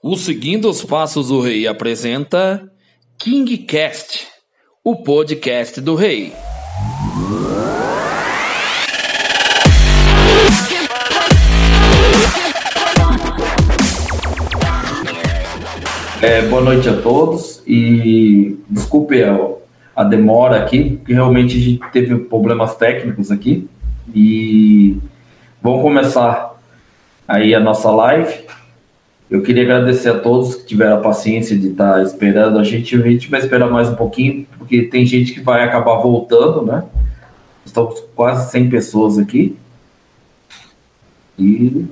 O Seguindo os Passos do Rei apresenta KingCast, o podcast do Rei. É, boa noite a todos e desculpe a, a demora aqui, porque realmente a gente teve problemas técnicos aqui e vamos começar aí a nossa live. Eu queria agradecer a todos que tiveram a paciência de estar esperando a gente. A gente vai esperar mais um pouquinho, porque tem gente que vai acabar voltando, né? Estamos quase 100 pessoas aqui. E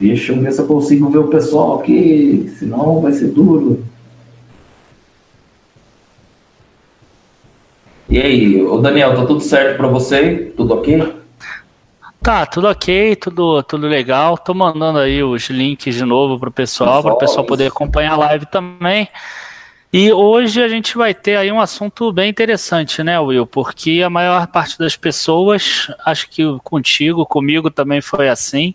Deixa eu ver se eu consigo ver o pessoal aqui, senão vai ser duro. E aí, o Daniel, tá tudo certo para você? Tudo ok? Tá, tudo ok, tudo, tudo legal. Tô mandando aí os links de novo pro pessoal, para o pessoal poder acompanhar a live também. E hoje a gente vai ter aí um assunto bem interessante, né, Will? Porque a maior parte das pessoas, acho que contigo, comigo também foi assim,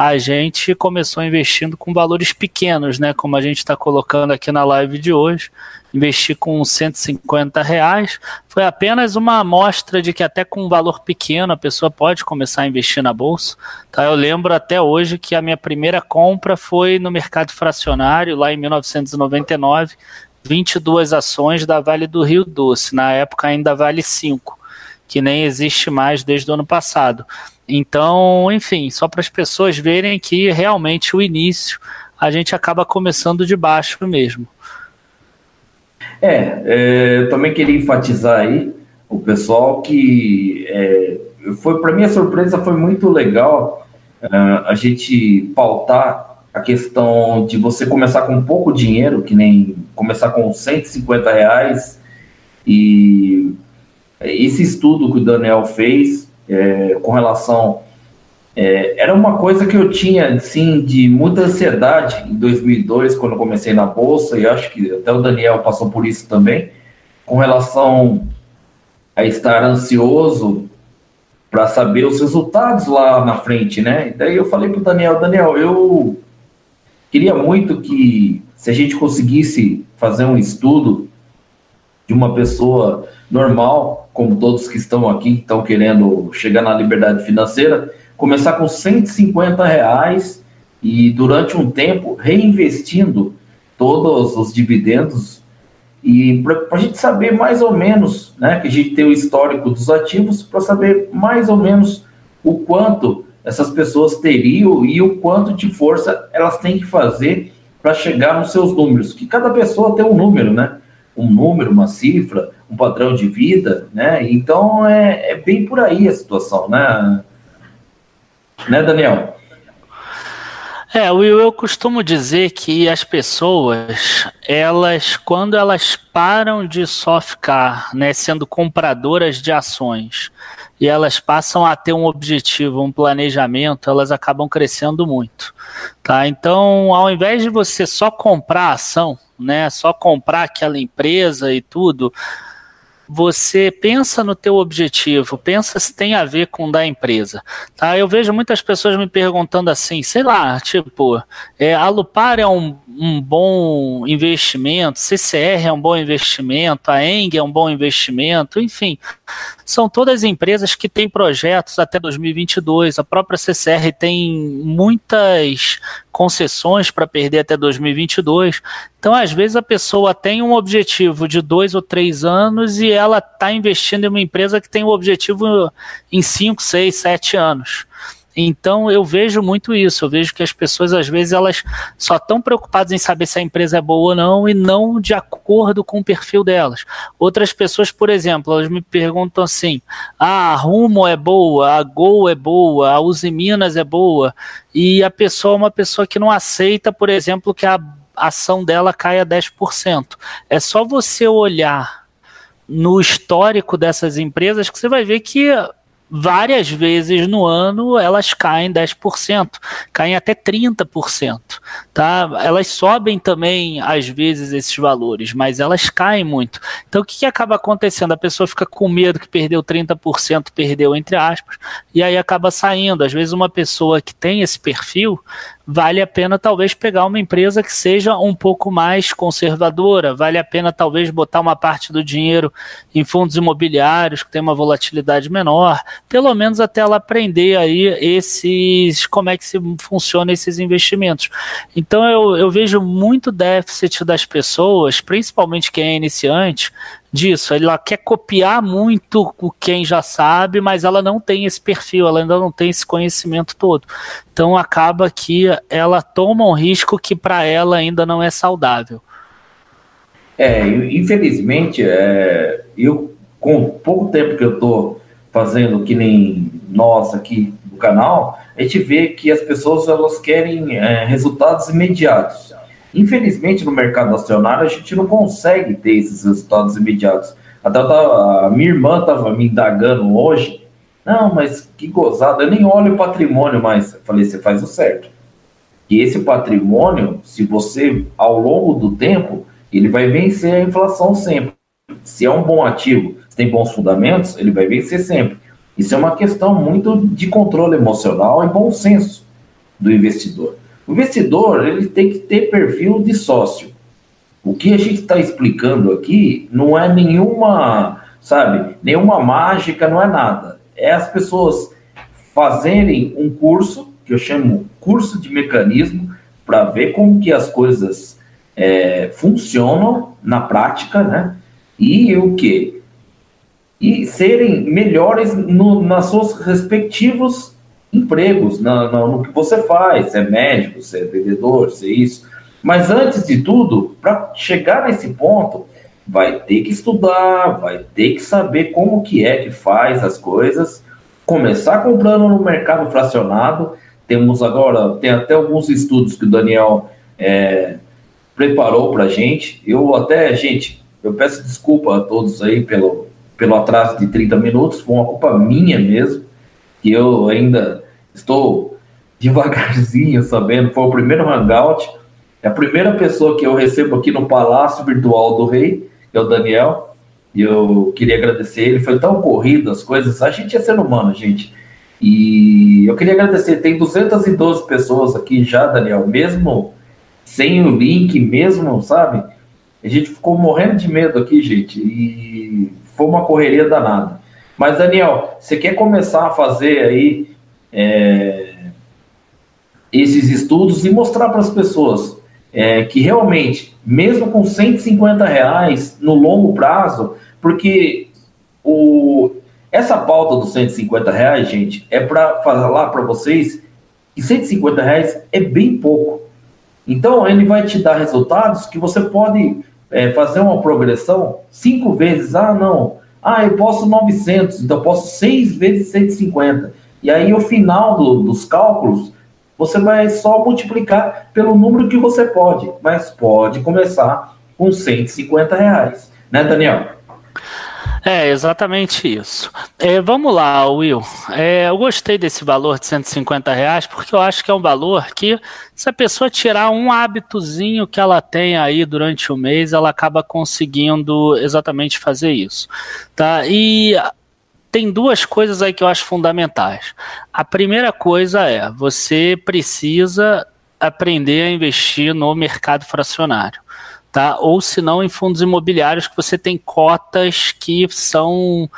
a gente começou investindo com valores pequenos, né? Como a gente está colocando aqui na live de hoje. Investir com 150 reais foi apenas uma amostra de que até com um valor pequeno a pessoa pode começar a investir na bolsa. Tá? Eu lembro até hoje que a minha primeira compra foi no mercado fracionário, lá em 1999, 22 ações da Vale do Rio Doce, na época ainda Vale 5, que nem existe mais desde o ano passado. Então, enfim, só para as pessoas verem que realmente o início a gente acaba começando de baixo mesmo. É, é eu também queria enfatizar aí o pessoal que é, foi para minha surpresa foi muito legal uh, a gente pautar a questão de você começar com pouco dinheiro, que nem começar com 150 reais e esse estudo que o Daniel fez é, com relação. É, era uma coisa que eu tinha, assim, de muita ansiedade em 2002, quando eu comecei na Bolsa, e acho que até o Daniel passou por isso também, com relação a estar ansioso para saber os resultados lá na frente, né? E daí eu falei para o Daniel, Daniel, eu queria muito que se a gente conseguisse fazer um estudo de uma pessoa normal como todos que estão aqui, que estão querendo chegar na liberdade financeira, começar com 150 reais e durante um tempo reinvestindo todos os dividendos e para a gente saber mais ou menos, né, que a gente tem o histórico dos ativos para saber mais ou menos o quanto essas pessoas teriam e o quanto de força elas têm que fazer para chegar nos seus números, que cada pessoa tem um número, né? Um número, uma cifra, um padrão de vida, né? Então é, é bem por aí a situação, né? Né, Daniel? É, Will, eu costumo dizer que as pessoas, elas, quando elas param de só ficar né, sendo compradoras de ações e elas passam a ter um objetivo, um planejamento, elas acabam crescendo muito. Tá? Então, ao invés de você só comprar ação, né, só comprar aquela empresa e tudo, você pensa no teu objetivo, pensa se tem a ver com da empresa. Tá? Eu vejo muitas pessoas me perguntando assim, sei lá, tipo, é, a Lupar é um, um bom investimento, CCR é um bom investimento, a Eng é um bom investimento, enfim, são todas empresas que têm projetos até 2022. A própria CCR tem muitas concessões para perder até 2022. Então, às vezes, a pessoa tem um objetivo de dois ou três anos e ela está investindo em uma empresa que tem um objetivo em cinco, seis, sete anos. Então eu vejo muito isso. Eu vejo que as pessoas às vezes elas só estão preocupadas em saber se a empresa é boa ou não e não de acordo com o perfil delas. Outras pessoas, por exemplo, elas me perguntam assim: ah, a Rumo é boa, a Gol é boa, a Uzi Minas é boa, e a pessoa é uma pessoa que não aceita, por exemplo, que a ação dela caia 10%. É só você olhar no histórico dessas empresas que você vai ver que várias vezes no ano elas caem 10%, caem até 30%, tá? Elas sobem também às vezes esses valores, mas elas caem muito. Então o que, que acaba acontecendo? A pessoa fica com medo que perdeu 30%, perdeu entre aspas, e aí acaba saindo. Às vezes uma pessoa que tem esse perfil, vale a pena talvez pegar uma empresa que seja um pouco mais conservadora, vale a pena talvez botar uma parte do dinheiro em fundos imobiliários que tem uma volatilidade menor, pelo menos até ela aprender aí esses como é que se funciona esses investimentos. Então eu, eu vejo muito déficit das pessoas, principalmente quem é iniciante, disso. Ela quer copiar muito o quem já sabe, mas ela não tem esse perfil, ela ainda não tem esse conhecimento todo. Então acaba que ela toma um risco que para ela ainda não é saudável. É, infelizmente, é, eu com pouco tempo que eu estou fazendo que nem nós aqui do canal, a gente vê que as pessoas elas querem é, resultados imediatos. Infelizmente, no mercado acionário, a gente não consegue ter esses resultados imediatos. Até a minha irmã estava me indagando hoje. Não, mas que gozada, eu nem olho o patrimônio mais. Eu falei, você faz o certo. E esse patrimônio, se você, ao longo do tempo, ele vai vencer a inflação sempre. Se é um bom ativo, se tem bons fundamentos, ele vai vencer sempre. Isso é uma questão muito de controle emocional e bom senso do investidor. O investidor ele tem que ter perfil de sócio. O que a gente está explicando aqui não é nenhuma, sabe, nenhuma mágica, não é nada. É as pessoas fazerem um curso, que eu chamo curso de mecanismo, para ver como que as coisas é, funcionam na prática, né? E o que? E serem melhores no, nas suas respectivos empregos na, na, no que você faz, se é médico, se é vendedor, se é isso. Mas antes de tudo, para chegar nesse ponto, vai ter que estudar, vai ter que saber como que é que faz as coisas, começar comprando no mercado fracionado. Temos agora, tem até alguns estudos que o Daniel é, preparou para gente. Eu até, gente, eu peço desculpa a todos aí pelo, pelo atraso de 30 minutos, foi uma culpa minha mesmo que eu ainda estou devagarzinho sabendo, foi o primeiro hangout, é a primeira pessoa que eu recebo aqui no Palácio Virtual do Rei, que é o Daniel, e eu queria agradecer ele, foi tão corrido as coisas, a gente é ser humano, gente, e eu queria agradecer, tem 212 pessoas aqui já, Daniel, mesmo sem o link, mesmo, sabe? A gente ficou morrendo de medo aqui, gente, e foi uma correria danada. Mas, Daniel, você quer começar a fazer aí é, esses estudos e mostrar para as pessoas é, que realmente, mesmo com 150 reais no longo prazo, porque o, essa pauta dos 150 reais, gente, é para falar para vocês que 150 reais é bem pouco. Então, ele vai te dar resultados que você pode é, fazer uma progressão cinco vezes. Ah, não, ah, eu posso 900, então eu posso 6 vezes 150. E aí, o final do, dos cálculos, você vai só multiplicar pelo número que você pode, mas pode começar com 150 reais. Né, Daniel? É, exatamente isso. É, vamos lá, Will. É, eu gostei desse valor de 150 reais porque eu acho que é um valor que, se a pessoa tirar um hábitozinho que ela tem aí durante o mês, ela acaba conseguindo exatamente fazer isso. Tá? E tem duas coisas aí que eu acho fundamentais. A primeira coisa é, você precisa aprender a investir no mercado fracionário tá? Ou se não em fundos imobiliários que você tem cotas que são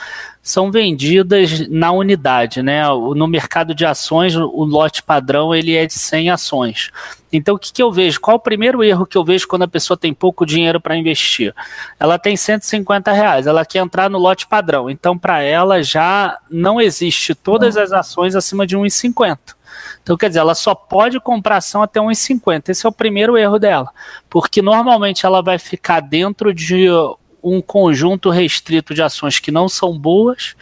são vendidas na unidade, né? No mercado de ações, o lote padrão ele é de 100 ações. Então, o que, que eu vejo? Qual o primeiro erro que eu vejo quando a pessoa tem pouco dinheiro para investir? Ela tem 150 reais, ela quer entrar no lote padrão. Então, para ela já não existe todas as ações acima de 1,50. Então, quer dizer, ela só pode comprar ação até 1,50. Esse é o primeiro erro dela. Porque normalmente ela vai ficar dentro de um conjunto restrito de ações que não são boas,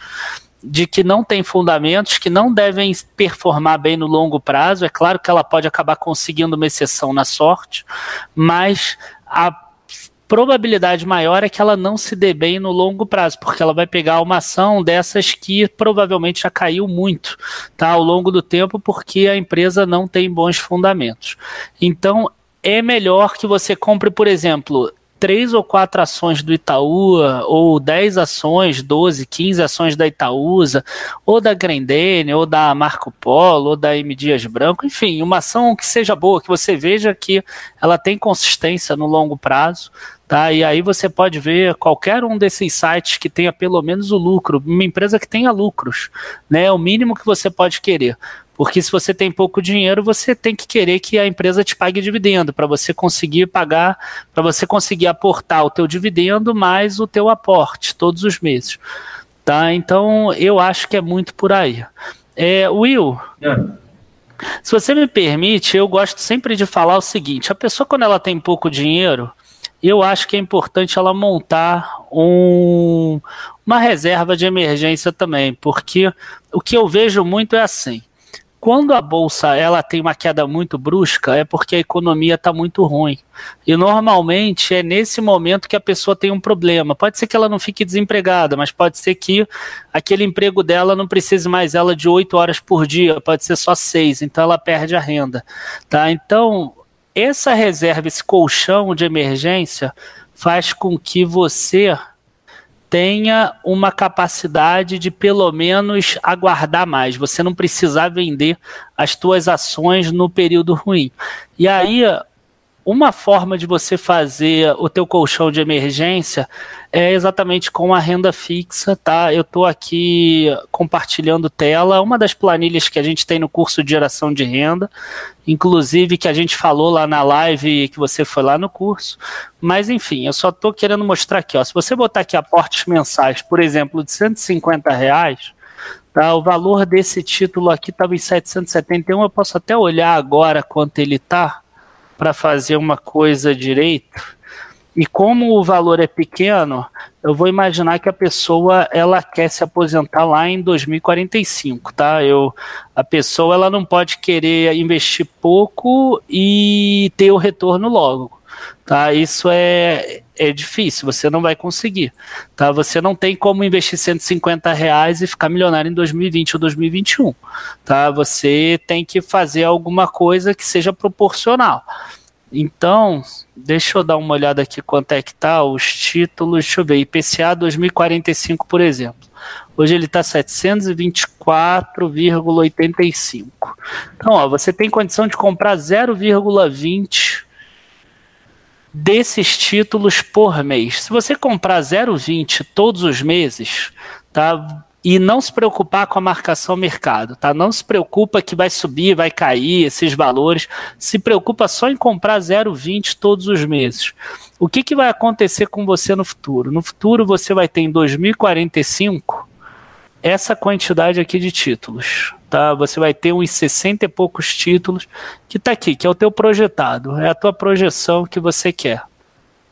de que não tem fundamentos, que não devem performar bem no longo prazo. É claro que ela pode acabar conseguindo uma exceção na sorte, mas a probabilidade maior é que ela não se dê bem no longo prazo, porque ela vai pegar uma ação dessas que provavelmente já caiu muito tá, ao longo do tempo, porque a empresa não tem bons fundamentos. Então, é melhor que você compre, por exemplo, três ou quatro ações do Itaú, ou dez ações, 12, 15 ações da Itaúsa, ou da Grendene, ou da Marco Polo, ou da M Dias Branco, enfim, uma ação que seja boa, que você veja que ela tem consistência no longo prazo, tá? E aí você pode ver qualquer um desses sites que tenha pelo menos o lucro, uma empresa que tenha lucros, né? É o mínimo que você pode querer. Porque se você tem pouco dinheiro, você tem que querer que a empresa te pague dividendo para você conseguir pagar, para você conseguir aportar o teu dividendo mais o teu aporte todos os meses. Tá? Então, eu acho que é muito por aí. É, Will, é. se você me permite, eu gosto sempre de falar o seguinte: a pessoa, quando ela tem pouco dinheiro, eu acho que é importante ela montar um, uma reserva de emergência também, porque o que eu vejo muito é assim: quando a bolsa ela tem uma queda muito brusca, é porque a economia está muito ruim. E normalmente é nesse momento que a pessoa tem um problema. Pode ser que ela não fique desempregada, mas pode ser que aquele emprego dela não precise mais ela de oito horas por dia, pode ser só seis, então ela perde a renda. Tá? Então, essa reserva, esse colchão de emergência, faz com que você tenha uma capacidade de pelo menos aguardar mais. Você não precisar vender as suas ações no período ruim. E aí uma forma de você fazer o teu colchão de emergência é exatamente com a renda fixa, tá? Eu estou aqui compartilhando tela, uma das planilhas que a gente tem no curso de geração de renda, inclusive que a gente falou lá na live que você foi lá no curso. Mas enfim, eu só estou querendo mostrar aqui, ó. Se você botar aqui aportes mensais, por exemplo, de 150 reais, tá? O valor desse título aqui estava em 771. Eu posso até olhar agora quanto ele está para fazer uma coisa direito. E como o valor é pequeno, eu vou imaginar que a pessoa ela quer se aposentar lá em 2045, tá? Eu, a pessoa ela não pode querer investir pouco e ter o retorno logo, tá? Isso é, é difícil, você não vai conseguir, tá? Você não tem como investir 150 reais e ficar milionário em 2020 ou 2021, tá? Você tem que fazer alguma coisa que seja proporcional. Então, deixa eu dar uma olhada aqui quanto é que tá os títulos. Deixa eu ver, IPCA 2045, por exemplo. Hoje ele está 724,85. Então, ó, você tem condição de comprar 0,20 desses títulos por mês. Se você comprar 0,20 todos os meses, tá? e não se preocupar com a marcação mercado, tá? Não se preocupa que vai subir, vai cair esses valores. Se preocupa só em comprar 0,20 todos os meses. O que, que vai acontecer com você no futuro? No futuro você vai ter em 2045 essa quantidade aqui de títulos, tá? Você vai ter uns 60 e poucos títulos que tá aqui, que é o teu projetado, é a tua projeção que você quer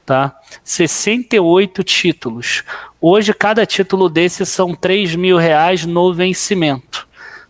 tá? 68 títulos. Hoje, cada título desse são 3 mil reais no vencimento.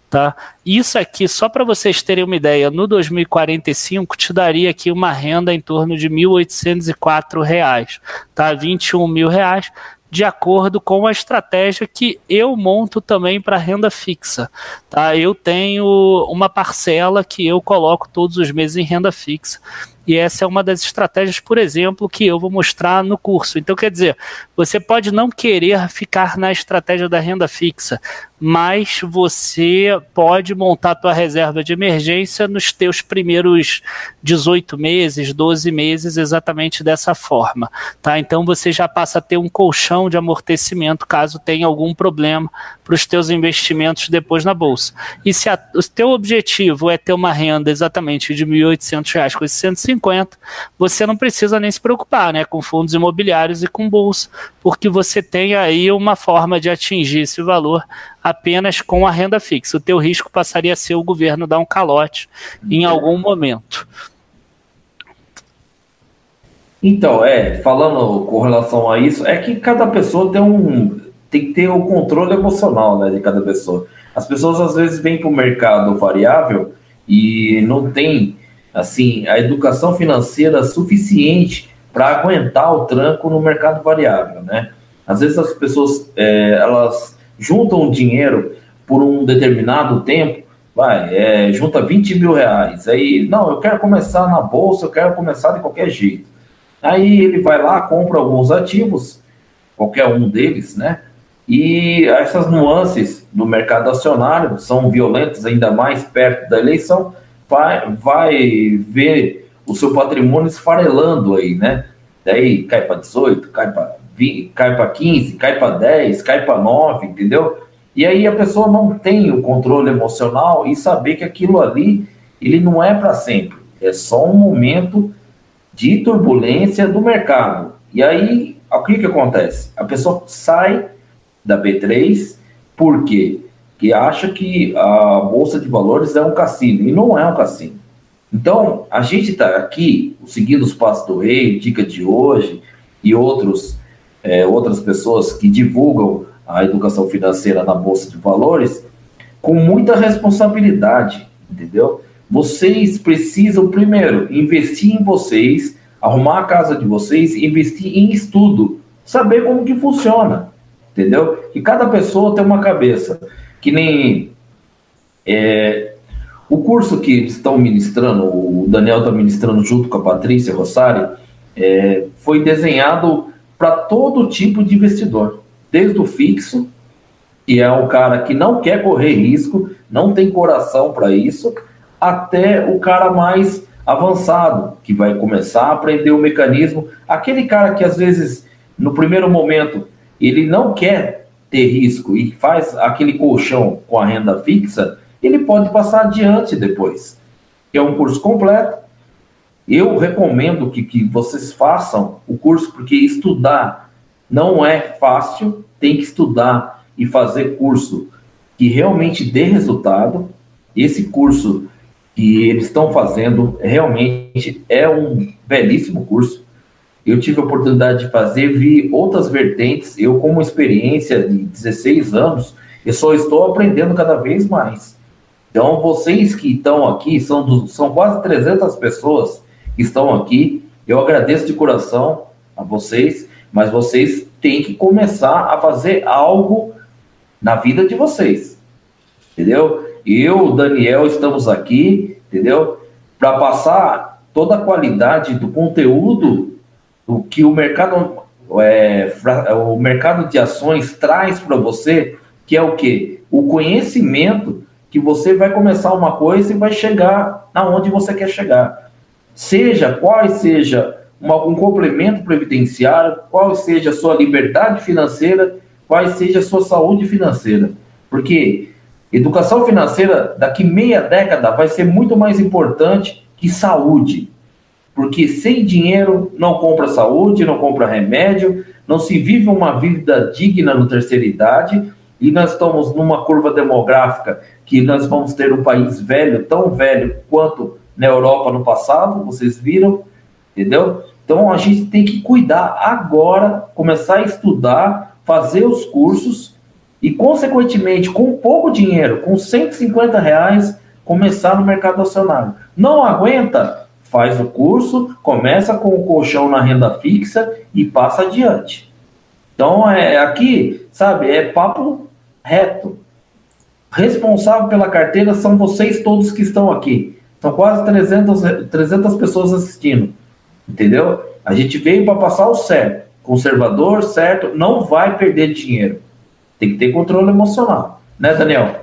Tá? Isso aqui, só para vocês terem uma ideia, no 2045 te daria aqui uma renda em torno de 1.804 reais, tá? 21 mil reais, de acordo com a estratégia que eu monto também para renda fixa. Tá? Eu tenho uma parcela que eu coloco todos os meses em renda fixa e essa é uma das estratégias, por exemplo, que eu vou mostrar no curso. Então, quer dizer, você pode não querer ficar na estratégia da renda fixa, mas você pode montar a tua reserva de emergência nos teus primeiros 18 meses, 12 meses, exatamente dessa forma. Tá? Então você já passa a ter um colchão de amortecimento caso tenha algum problema para os teus investimentos depois na bolsa. E se a, o teu objetivo é ter uma renda exatamente de R$ 1.800 com esses 150, você não precisa nem se preocupar né, com fundos imobiliários e com bolsa, porque você tem aí uma forma de atingir esse valor apenas com a renda fixa. O teu risco passaria a ser o governo dar um calote em algum momento. Então, é, falando com relação a isso, é que cada pessoa tem um, tem que ter o controle emocional né, de cada pessoa. As pessoas às vezes vêm para o mercado variável e não tem assim a educação financeira suficiente para aguentar o tranco no mercado variável, né? Às vezes as pessoas é, elas juntam dinheiro por um determinado tempo, vai, é, junta 20 mil reais, aí, não, eu quero começar na bolsa, eu quero começar de qualquer jeito. Aí ele vai lá, compra alguns ativos, qualquer um deles, né? E essas nuances do mercado acionário são violentas ainda mais perto da eleição, vai, vai ver o seu patrimônio esfarelando aí, né? Daí cai para 18, cai para cai para 15, cai para 10, cai para 9, entendeu? E aí a pessoa não tem o controle emocional e saber que aquilo ali ele não é para sempre, é só um momento de turbulência do mercado. E aí o que que acontece? A pessoa sai da B3, por quê? Que acha que a Bolsa de Valores é um cassino, e não é um cassino. Então, a gente está aqui, seguindo os passos do rei, Dica de hoje, e outros, é, outras pessoas que divulgam a educação financeira na Bolsa de Valores, com muita responsabilidade, entendeu? Vocês precisam, primeiro, investir em vocês, arrumar a casa de vocês, investir em estudo, saber como que funciona entendeu? Que cada pessoa tem uma cabeça, que nem é, o curso que estão ministrando, o Daniel está ministrando junto com a Patrícia Rossari, é, foi desenhado para todo tipo de investidor, desde o fixo, que é o cara que não quer correr risco, não tem coração para isso, até o cara mais avançado, que vai começar a aprender o mecanismo, aquele cara que às vezes no primeiro momento ele não quer ter risco e faz aquele colchão com a renda fixa, ele pode passar adiante depois. É um curso completo. Eu recomendo que, que vocês façam o curso, porque estudar não é fácil, tem que estudar e fazer curso que realmente dê resultado. Esse curso que eles estão fazendo realmente é um belíssimo curso eu tive a oportunidade de fazer, vi outras vertentes. Eu, com uma experiência de 16 anos, eu só estou aprendendo cada vez mais. Então, vocês que estão aqui, são, são quase 300 pessoas que estão aqui. Eu agradeço de coração a vocês, mas vocês têm que começar a fazer algo na vida de vocês. Entendeu? Eu, Daniel, estamos aqui, entendeu? Para passar toda a qualidade do conteúdo o que o mercado, é, o mercado de ações traz para você, que é o que? O conhecimento que você vai começar uma coisa e vai chegar aonde você quer chegar. Seja qual seja uma, um complemento previdenciário, qual seja a sua liberdade financeira, qual seja a sua saúde financeira. Porque educação financeira daqui meia década vai ser muito mais importante que saúde. Porque sem dinheiro não compra saúde, não compra remédio, não se vive uma vida digna no terceira idade, e nós estamos numa curva demográfica que nós vamos ter um país velho, tão velho quanto na Europa no passado, vocês viram, entendeu? Então a gente tem que cuidar agora, começar a estudar, fazer os cursos e, consequentemente, com pouco dinheiro, com 150 reais, começar no mercado acionário. Não aguenta? Faz o curso, começa com o colchão na renda fixa e passa adiante. Então, é, aqui, sabe, é papo reto. Responsável pela carteira são vocês todos que estão aqui. São quase 300, 300 pessoas assistindo. Entendeu? A gente veio para passar o certo. Conservador, certo, não vai perder dinheiro. Tem que ter controle emocional. Né, Daniel?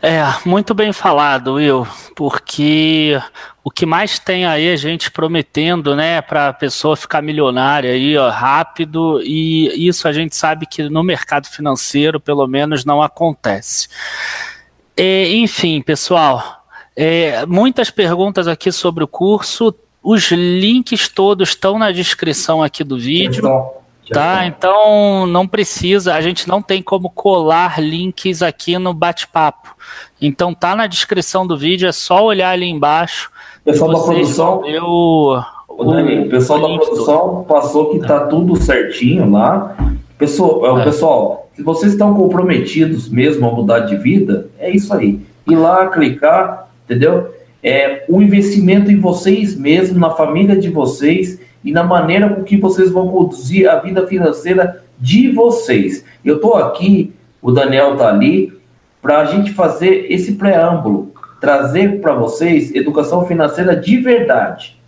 É, muito bem falado, Will, porque o que mais tem aí é gente prometendo, né, para a pessoa ficar milionária aí, ó, rápido, e isso a gente sabe que no mercado financeiro, pelo menos, não acontece. É, enfim, pessoal, é, muitas perguntas aqui sobre o curso. Os links todos estão na descrição aqui do vídeo. Tá, então não precisa, a gente não tem como colar links aqui no bate-papo. Então tá na descrição do vídeo, é só olhar ali embaixo pessoal da produção. O, o, Dani, o pessoal da produção passou que tá tudo certinho lá. Pessoal, é. pessoal, se vocês estão comprometidos mesmo a mudar de vida, é isso aí. Ir lá, clicar, entendeu? é o investimento em vocês mesmos, na família de vocês e na maneira com que vocês vão conduzir a vida financeira de vocês. Eu estou aqui, o Daniel está ali, para a gente fazer esse preâmbulo, trazer para vocês educação financeira de verdade.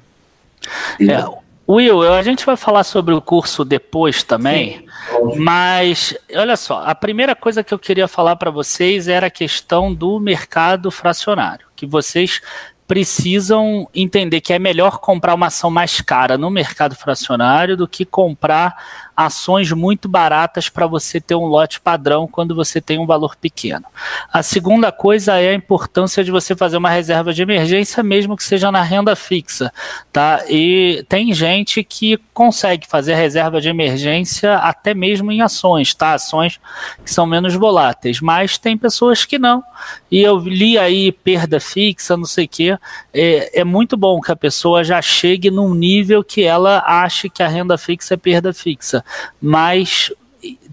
É, Will, a gente vai falar sobre o curso depois também, Sim, mas olha só, a primeira coisa que eu queria falar para vocês era a questão do mercado fracionário, que vocês precisam entender que é melhor comprar uma ação mais cara no mercado fracionário do que comprar ações muito baratas para você ter um lote padrão quando você tem um valor pequeno. A segunda coisa é a importância de você fazer uma reserva de emergência, mesmo que seja na renda fixa, tá? E tem gente que consegue fazer reserva de emergência até mesmo em ações, tá? Ações que são menos voláteis, mas tem pessoas que não. E eu li aí perda fixa, não sei o quê. É, é muito bom que a pessoa já chegue num nível que ela ache que a renda fixa é perda fixa mas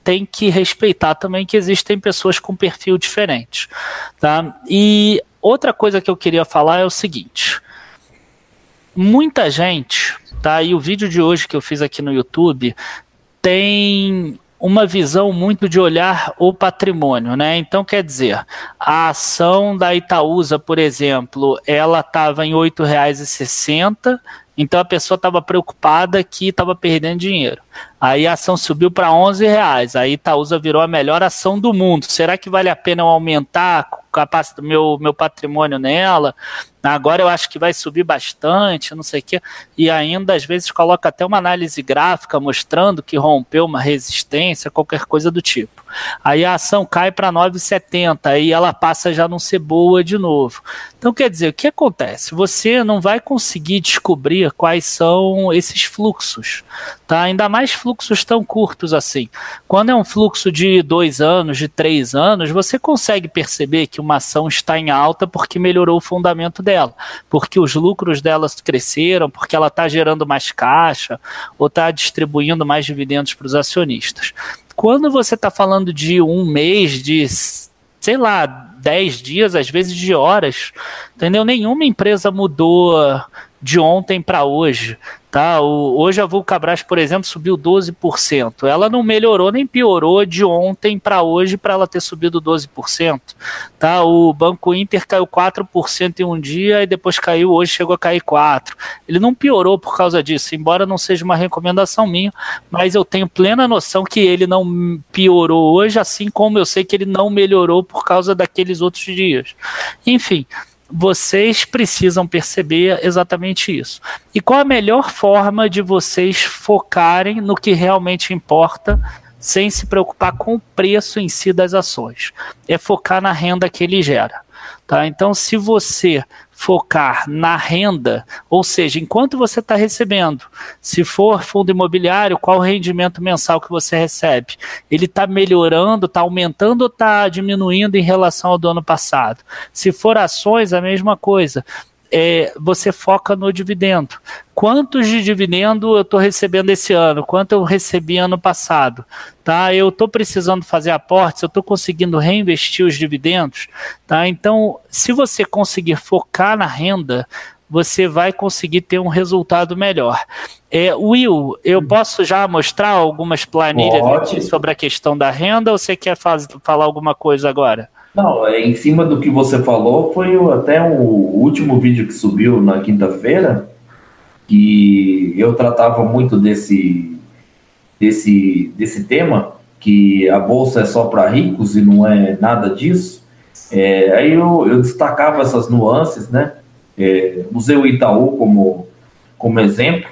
tem que respeitar também que existem pessoas com perfil diferente, tá? E outra coisa que eu queria falar é o seguinte: muita gente, tá? E o vídeo de hoje que eu fiz aqui no YouTube tem uma visão muito de olhar o patrimônio, né? Então, quer dizer, a ação da Itaúsa, por exemplo, ela estava em R$ 8,60 então a pessoa estava preocupada que estava perdendo dinheiro. Aí a ação subiu para 11 reais. Aí Itaúsa virou a melhor ação do mundo. Será que vale a pena eu aumentar o meu, meu patrimônio nela? Agora eu acho que vai subir bastante, não sei o quê. E ainda, às vezes, coloca até uma análise gráfica mostrando que rompeu uma resistência, qualquer coisa do tipo. Aí a ação cai para 9,70, aí ela passa já não ser boa de novo. Então, quer dizer, o que acontece? Você não vai conseguir descobrir quais são esses fluxos, tá? Ainda mais fluxos tão curtos assim. Quando é um fluxo de dois anos, de três anos, você consegue perceber que uma ação está em alta porque melhorou o fundamento dela dela, porque os lucros delas cresceram, porque ela está gerando mais caixa ou está distribuindo mais dividendos para os acionistas. Quando você está falando de um mês, de sei lá, 10 dias, às vezes de horas, entendeu? Nenhuma empresa mudou de ontem para hoje. Tá? O, hoje a Vulcabras, por exemplo, subiu 12%. Ela não melhorou nem piorou de ontem para hoje para ela ter subido 12%. Tá? O Banco Inter caiu 4% em um dia e depois caiu, hoje chegou a cair 4%. Ele não piorou por causa disso, embora não seja uma recomendação minha, mas eu tenho plena noção que ele não piorou hoje, assim como eu sei que ele não melhorou por causa daqueles outros dias. Enfim vocês precisam perceber exatamente isso. E qual a melhor forma de vocês focarem no que realmente importa, sem se preocupar com o preço em si das ações? É focar na renda que ele gera. Tá? Então, se você focar na renda, ou seja, enquanto você está recebendo, se for fundo imobiliário, qual o rendimento mensal que você recebe? Ele está melhorando, está aumentando ou está diminuindo em relação ao do ano passado? Se for ações, a mesma coisa é, você foca no dividendo. Quantos de dividendo eu estou recebendo esse ano? Quanto eu recebi ano passado? Tá? Eu estou precisando fazer aportes, eu estou conseguindo reinvestir os dividendos. Tá? Então, se você conseguir focar na renda, você vai conseguir ter um resultado melhor. É, Will, eu hum. posso já mostrar algumas planilhas sobre a questão da renda ou você quer faz, falar alguma coisa agora? Não, é, em cima do que você falou, foi até o último vídeo que subiu na quinta-feira, que eu tratava muito desse, desse, desse tema, que a bolsa é só para ricos e não é nada disso. É, aí eu, eu, destacava essas nuances, né? É, usei o Itaú como, como exemplo.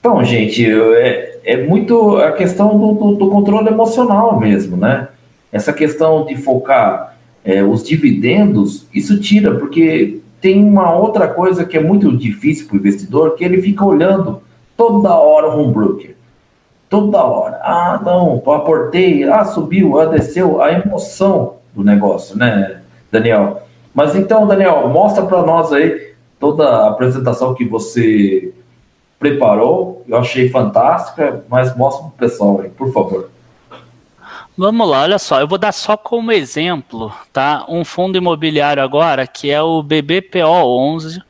Então, gente, é, é muito a questão do, do, do controle emocional mesmo, né? Essa questão de focar é, os dividendos, isso tira, porque tem uma outra coisa que é muito difícil para o investidor, que ele fica olhando toda hora o home broker. Toda hora. Ah, não, aportei, ah, subiu, ah, desceu. A emoção do negócio, né, Daniel? Mas então, Daniel, mostra para nós aí toda a apresentação que você preparou. Eu achei fantástica, mas mostra para o pessoal aí, por favor. Vamos lá, olha só, eu vou dar só como exemplo, tá? Um fundo imobiliário agora que é o BBPO 11,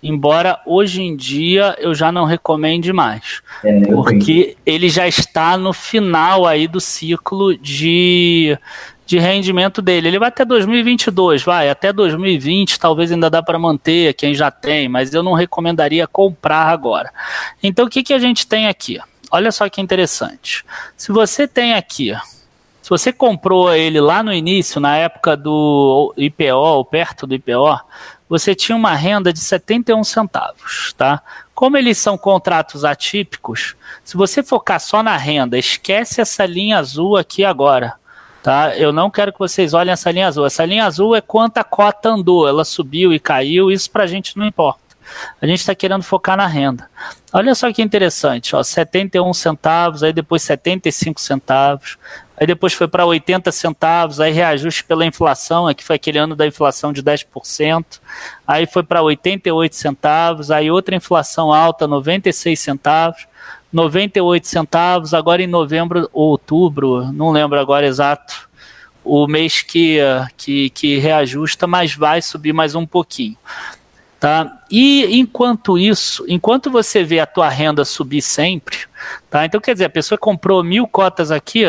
embora hoje em dia eu já não recomende mais, é, porque ele já está no final aí do ciclo de, de rendimento dele. Ele vai até 2022, vai, até 2020 talvez ainda dá para manter quem já tem, mas eu não recomendaria comprar agora. Então o que, que a gente tem aqui? Olha só que interessante. Se você tem aqui se você comprou ele lá no início, na época do IPO, ou perto do IPO, você tinha uma renda de 71 centavos, tá? Como eles são contratos atípicos, se você focar só na renda, esquece essa linha azul aqui agora, tá? Eu não quero que vocês olhem essa linha azul. Essa linha azul é quanta cota andou, ela subiu e caiu, isso pra gente não importa. A gente está querendo focar na renda. Olha só que interessante, ó, 71 centavos, aí depois 75 centavos, aí depois foi para 80 centavos, aí reajuste pela inflação, é que foi aquele ano da inflação de 10%, aí foi para 88 centavos, aí outra inflação alta, 96 centavos, 98 centavos, agora em novembro ou outubro, não lembro agora exato, o mês que, que, que reajusta, mas vai subir mais um pouquinho. Tá? E enquanto isso, enquanto você vê a tua renda subir sempre, tá? Então quer dizer, a pessoa comprou mil cotas aqui,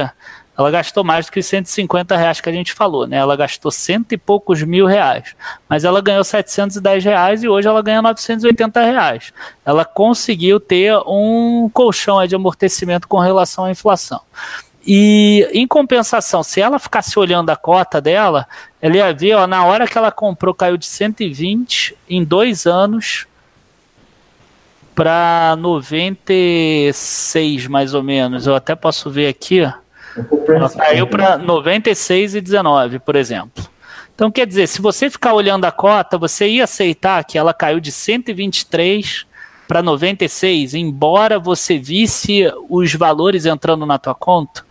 ela gastou mais do que os 150 reais que a gente falou, né? Ela gastou cento e poucos mil reais, mas ela ganhou 710 reais e hoje ela ganha 980 reais. Ela conseguiu ter um colchão de amortecimento com relação à inflação. E em compensação, se ela ficasse olhando a cota dela, ela ia ver, ó, na hora que ela comprou, caiu de 120 em dois anos para 96, mais ou menos. Eu até posso ver aqui. Ela caiu para 96 e 19, por exemplo. Então, quer dizer, se você ficar olhando a cota, você ia aceitar que ela caiu de 123 para 96, embora você visse os valores entrando na tua conta.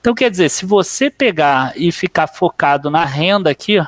Então, quer dizer, se você pegar e ficar focado na renda aqui,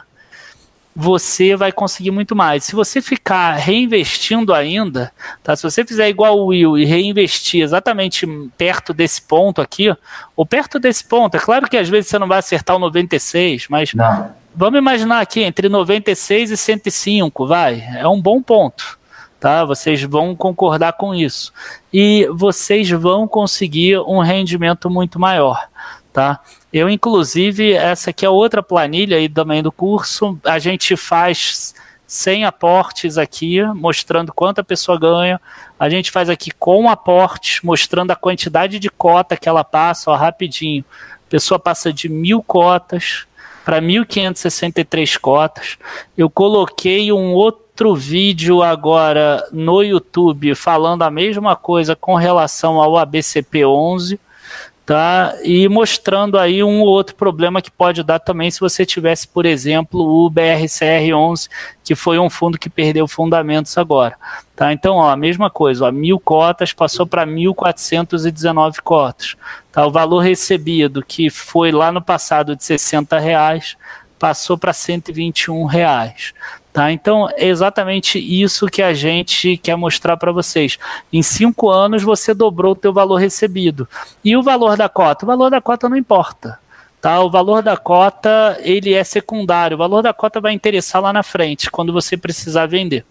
você vai conseguir muito mais. Se você ficar reinvestindo ainda, tá? Se você fizer igual o Will e reinvestir exatamente perto desse ponto aqui, ou perto desse ponto, é claro que às vezes você não vai acertar o 96, mas não. vamos imaginar aqui entre 96 e 105, vai, é um bom ponto tá? Vocês vão concordar com isso. E vocês vão conseguir um rendimento muito maior, tá? Eu, inclusive, essa aqui é outra planilha aí também do curso. A gente faz sem aportes aqui, mostrando quanto a pessoa ganha. A gente faz aqui com aportes, mostrando a quantidade de cota que ela passa, ó, rapidinho. A pessoa passa de mil cotas para 1.563 cotas. Eu coloquei um outro vídeo agora no YouTube falando a mesma coisa com relação ao ABCP11, tá? E mostrando aí um ou outro problema que pode dar também se você tivesse, por exemplo, o BRCR11, que foi um fundo que perdeu fundamentos agora, tá? Então, ó, a mesma coisa, ó, mil cotas passou para 1.419 cotas, tá? O valor recebido que foi lá no passado de 60 reais passou para 121 reais. Tá? Então, é exatamente isso que a gente quer mostrar para vocês. Em cinco anos, você dobrou o teu valor recebido. E o valor da cota? O valor da cota não importa. Tá? O valor da cota ele é secundário. O valor da cota vai interessar lá na frente, quando você precisar vender.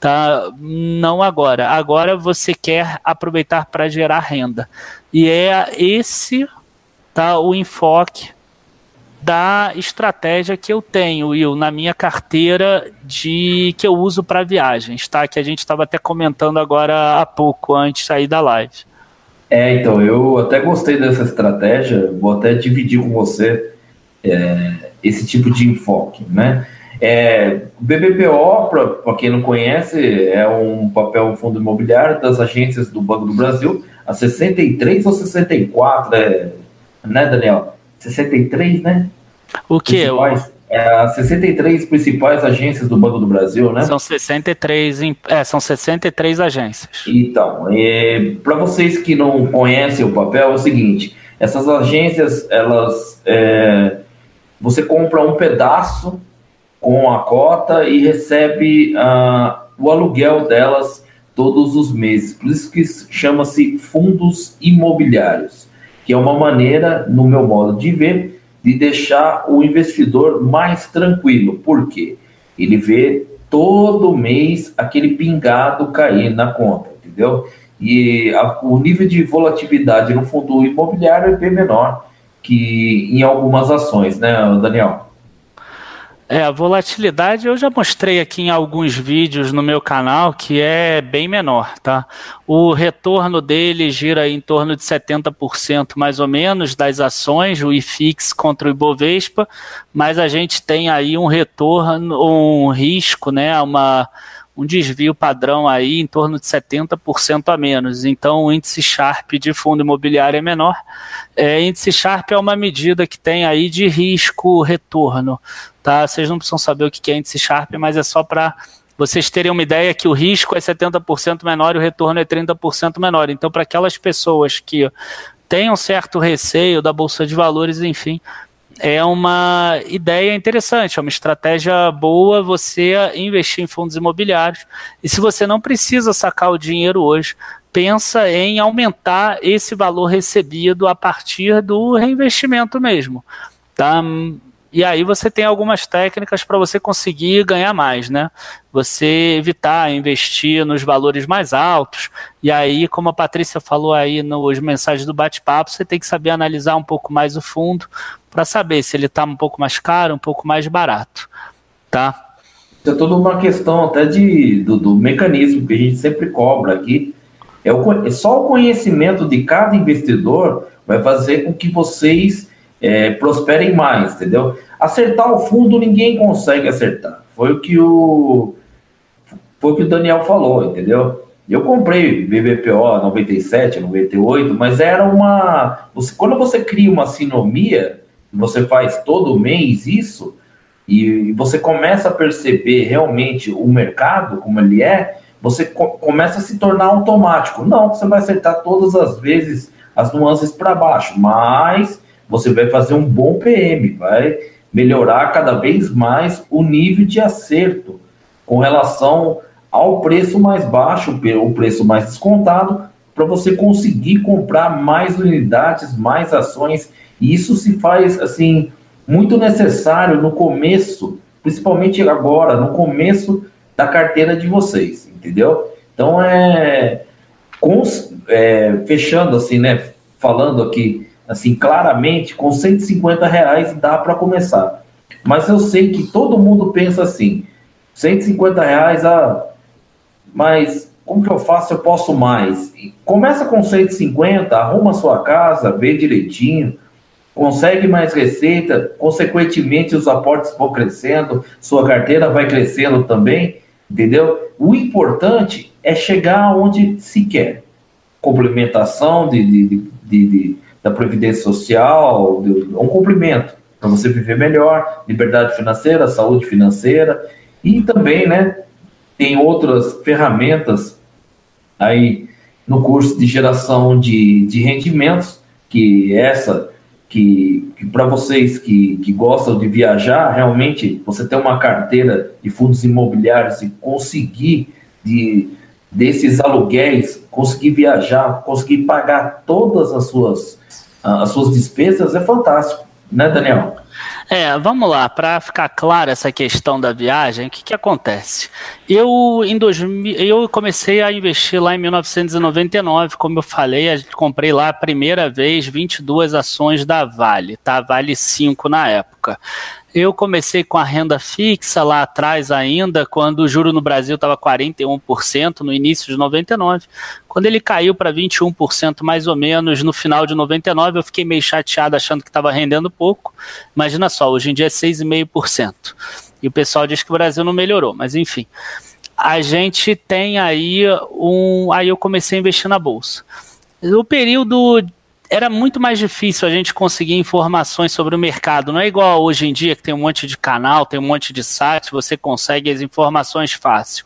Tá? Não agora. Agora você quer aproveitar para gerar renda. E é esse tá, o enfoque da estratégia que eu tenho, Will, na minha carteira de que eu uso para viagens, tá? Que a gente estava até comentando agora há pouco, antes sair da live. É, então, eu até gostei dessa estratégia, vou até dividir com você é, esse tipo de enfoque, né? É, o BBPO, para quem não conhece, é um papel um fundo imobiliário das agências do Banco do Brasil, a 63 ou 64, é, né, Daniel? 63, né? O que? É, as 63 principais agências do Banco do Brasil, né? São 63, é, são 63 agências. Então, é, para vocês que não conhecem o papel, é o seguinte: essas agências, elas. É, você compra um pedaço com a cota e recebe uh, o aluguel delas todos os meses. Por isso que chama-se fundos imobiliários. Que é uma maneira, no meu modo de ver, de deixar o investidor mais tranquilo. Por quê? Ele vê todo mês aquele pingado cair na conta, entendeu? E a, o nível de volatilidade no fundo imobiliário é bem menor que em algumas ações, né, Daniel? É, a volatilidade eu já mostrei aqui em alguns vídeos no meu canal que é bem menor, tá? O retorno dele gira em torno de 70% mais ou menos das ações, o IFIX contra o Ibovespa, mas a gente tem aí um retorno, um risco, né, uma um desvio padrão aí em torno de 70% a menos. Então, o índice Sharp de fundo imobiliário é menor. É, índice Sharp é uma medida que tem aí de risco-retorno. Tá? Vocês não precisam saber o que é índice Sharp, mas é só para vocês terem uma ideia que o risco é 70% menor e o retorno é 30% menor. Então, para aquelas pessoas que têm um certo receio da Bolsa de Valores, enfim, é uma ideia interessante, é uma estratégia boa você investir em fundos imobiliários. E se você não precisa sacar o dinheiro hoje, pensa em aumentar esse valor recebido a partir do reinvestimento mesmo. Tá? E aí você tem algumas técnicas para você conseguir ganhar mais, né? Você evitar investir nos valores mais altos. E aí, como a Patrícia falou aí nos mensagens do bate-papo, você tem que saber analisar um pouco mais o fundo para saber se ele está um pouco mais caro, um pouco mais barato, tá? É toda uma questão até de, do, do mecanismo que a gente sempre cobra aqui. É, o, é só o conhecimento de cada investidor vai fazer com que vocês é, prosperem mais, entendeu? Acertar o fundo ninguém consegue acertar. Foi o que o foi o que o Daniel falou, entendeu? Eu comprei BBPO 97, 98, mas era uma. Você, quando você cria uma sinomia, você faz todo mês isso, e você começa a perceber realmente o mercado como ele é, você co começa a se tornar automático. Não, você vai acertar todas as vezes as nuances para baixo, mas você vai fazer um bom PM, vai melhorar cada vez mais o nível de acerto com relação ao preço mais baixo, o preço mais descontado, para você conseguir comprar mais unidades, mais ações. E isso se faz assim muito necessário no começo, principalmente agora, no começo da carteira de vocês, entendeu? Então é, é fechando assim, né? Falando aqui assim, claramente, com 150 reais dá para começar. Mas eu sei que todo mundo pensa assim, 150 reais, ah, mas como que eu faço? Eu posso mais. Começa com 150, arruma sua casa, vê direitinho, consegue mais receita, consequentemente os aportes vão crescendo, sua carteira vai crescendo também, entendeu? O importante é chegar onde se quer. Complementação de, de, de, de da Previdência Social, um cumprimento para você viver melhor, liberdade financeira, saúde financeira e também, né, tem outras ferramentas aí no curso de geração de, de rendimentos, que essa, que, que para vocês que, que gostam de viajar, realmente você ter uma carteira de fundos imobiliários e conseguir de, desses aluguéis, conseguir viajar, conseguir pagar todas as suas as suas despesas, é fantástico, né, Daniel? É, vamos lá, para ficar clara essa questão da viagem, o que, que acontece? Eu, em 2000, eu comecei a investir lá em 1999, como eu falei, a gente comprei lá a primeira vez 22 ações da Vale, tá? Vale 5 na época. Eu comecei com a renda fixa lá atrás ainda, quando o juro no Brasil estava 41% no início de 99. Quando ele caiu para 21% mais ou menos no final de 99, eu fiquei meio chateado achando que estava rendendo pouco. Imagina só, hoje em dia é 6,5%. E o pessoal diz que o Brasil não melhorou, mas enfim. A gente tem aí um. Aí eu comecei a investir na bolsa. O período era muito mais difícil a gente conseguir informações sobre o mercado. Não é igual hoje em dia que tem um monte de canal, tem um monte de site, você consegue as informações fácil.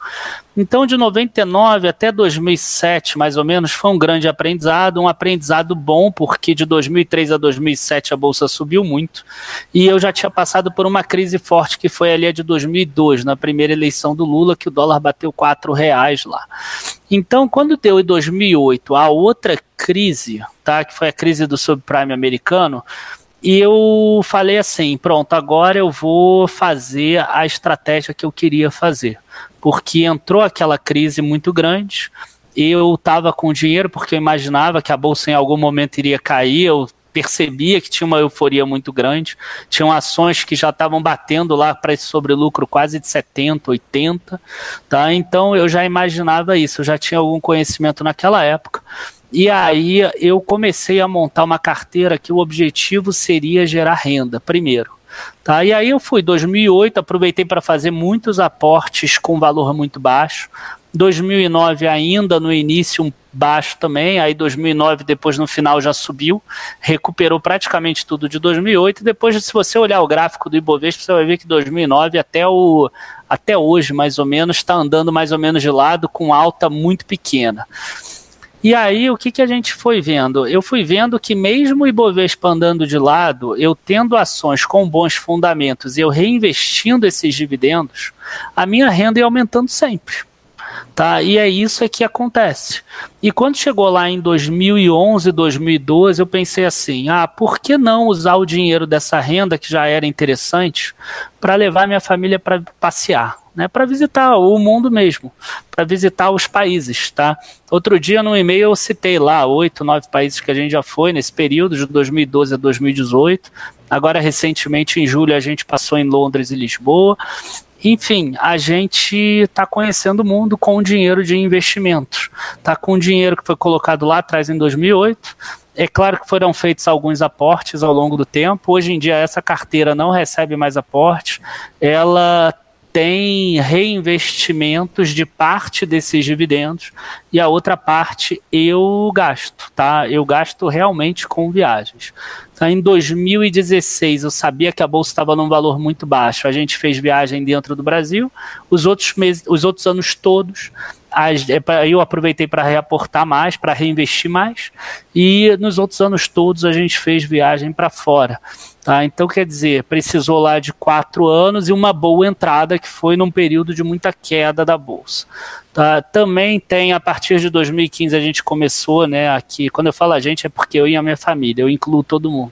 Então, de 99 até 2007, mais ou menos, foi um grande aprendizado, um aprendizado bom, porque de 2003 a 2007 a bolsa subiu muito, e eu já tinha passado por uma crise forte que foi ali a de 2002, na primeira eleição do Lula, que o dólar bateu quatro reais lá. Então, quando deu em 2008 a outra crise, tá, que foi a crise do subprime americano, eu falei assim, pronto, agora eu vou fazer a estratégia que eu queria fazer, porque entrou aquela crise muito grande, eu estava com dinheiro porque eu imaginava que a bolsa em algum momento iria cair, eu percebia que tinha uma euforia muito grande, tinham ações que já estavam batendo lá para esse sobrelucro quase de 70, 80, tá? Então eu já imaginava isso, eu já tinha algum conhecimento naquela época. E aí eu comecei a montar uma carteira que o objetivo seria gerar renda, primeiro. Tá? E aí eu fui 2008, aproveitei para fazer muitos aportes com valor muito baixo. 2009 ainda no início um baixo também, aí 2009 depois no final já subiu, recuperou praticamente tudo de 2008 e depois se você olhar o gráfico do Ibovespa você vai ver que 2009 até o até hoje mais ou menos está andando mais ou menos de lado com alta muito pequena. E aí, o que, que a gente foi vendo? Eu fui vendo que, mesmo o Ibovespa andando de lado, eu tendo ações com bons fundamentos e eu reinvestindo esses dividendos, a minha renda ia aumentando sempre. Tá? E é isso é que acontece. E quando chegou lá em 2011, 2012, eu pensei assim: ah, por que não usar o dinheiro dessa renda que já era interessante para levar minha família para passear? Né, para visitar o mundo mesmo, para visitar os países, tá? Outro dia no e-mail eu citei lá oito, nove países que a gente já foi nesse período de 2012 a 2018. Agora recentemente em julho a gente passou em Londres e Lisboa. Enfim, a gente está conhecendo o mundo com dinheiro de investimentos. Está com dinheiro que foi colocado lá atrás em 2008. É claro que foram feitos alguns aportes ao longo do tempo. Hoje em dia, essa carteira não recebe mais aportes. Ela tem reinvestimentos de parte desses dividendos e a outra parte eu gasto, tá? Eu gasto realmente com viagens. Tá, em 2016 eu sabia que a bolsa estava num valor muito baixo. A gente fez viagem dentro do Brasil. Os outros meses, os outros anos todos, é eu aproveitei para reaportar mais, para reinvestir mais. E nos outros anos todos a gente fez viagem para fora. Tá? Então, quer dizer, precisou lá de quatro anos e uma boa entrada, que foi num período de muita queda da bolsa. Tá? Também tem, a partir de 2015, a gente começou, né, aqui, quando eu falo a gente é porque eu e a minha família, eu incluo todo mundo.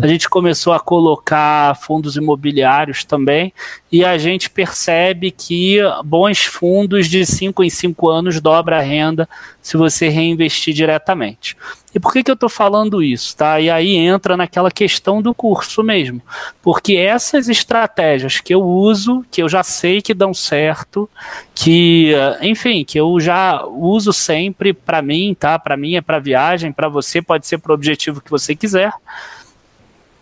A gente começou a colocar fundos imobiliários também, e a gente percebe que bons fundos de 5 em 5 anos dobra a renda se você reinvestir diretamente. E por que, que eu estou falando isso? Tá? E aí entra naquela questão do curso mesmo. Porque essas estratégias que eu uso, que eu já sei que dão certo, que, enfim, que eu já uso sempre para mim, tá? Para mim é para viagem, para você pode ser para o objetivo que você quiser.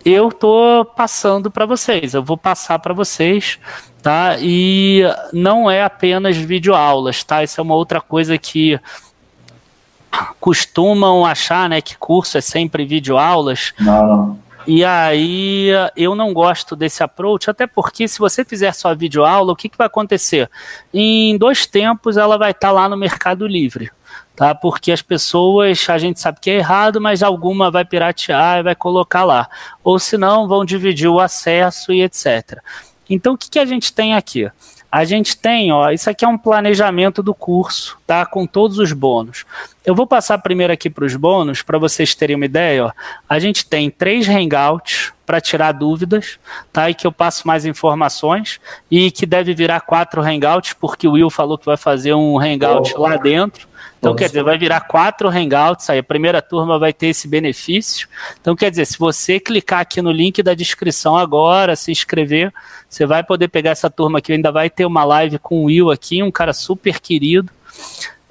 Eu tô passando para vocês, eu vou passar para vocês, tá? E não é apenas videoaulas, tá? Isso é uma outra coisa que costumam achar, né, que curso é sempre videoaulas. Não. E aí eu não gosto desse approach, até porque se você fizer só videoaula, o que, que vai acontecer? Em dois tempos ela vai estar tá lá no Mercado Livre. Tá? Porque as pessoas, a gente sabe que é errado, mas alguma vai piratear e vai colocar lá. Ou se não, vão dividir o acesso e etc. Então, o que, que a gente tem aqui? A gente tem, ó, isso aqui é um planejamento do curso, tá? Com todos os bônus. Eu vou passar primeiro aqui para os bônus, para vocês terem uma ideia, ó. A gente tem três hangouts para tirar dúvidas, tá? E que eu passo mais informações e que deve virar quatro hangouts, porque o Will falou que vai fazer um hangout oh. lá dentro. Então, Nossa. quer dizer, vai virar quatro hangouts, aí a primeira turma vai ter esse benefício. Então, quer dizer, se você clicar aqui no link da descrição agora, se inscrever, você vai poder pegar essa turma aqui. Ainda vai ter uma live com o Will aqui, um cara super querido.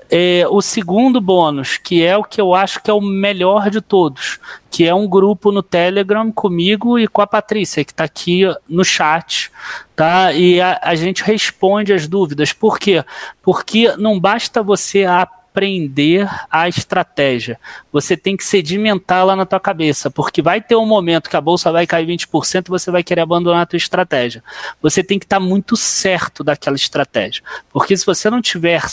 É, o segundo bônus, que é o que eu acho que é o melhor de todos, que é um grupo no Telegram comigo e com a Patrícia, que está aqui no chat, tá? E a, a, gente responde as dúvidas. Por quê? Porque não basta você aprender a estratégia. Você tem que sedimentar lá na tua cabeça, porque vai ter um momento que a bolsa vai cair 20% e você vai querer abandonar a tua estratégia. Você tem que estar tá muito certo daquela estratégia. Porque se você não tiver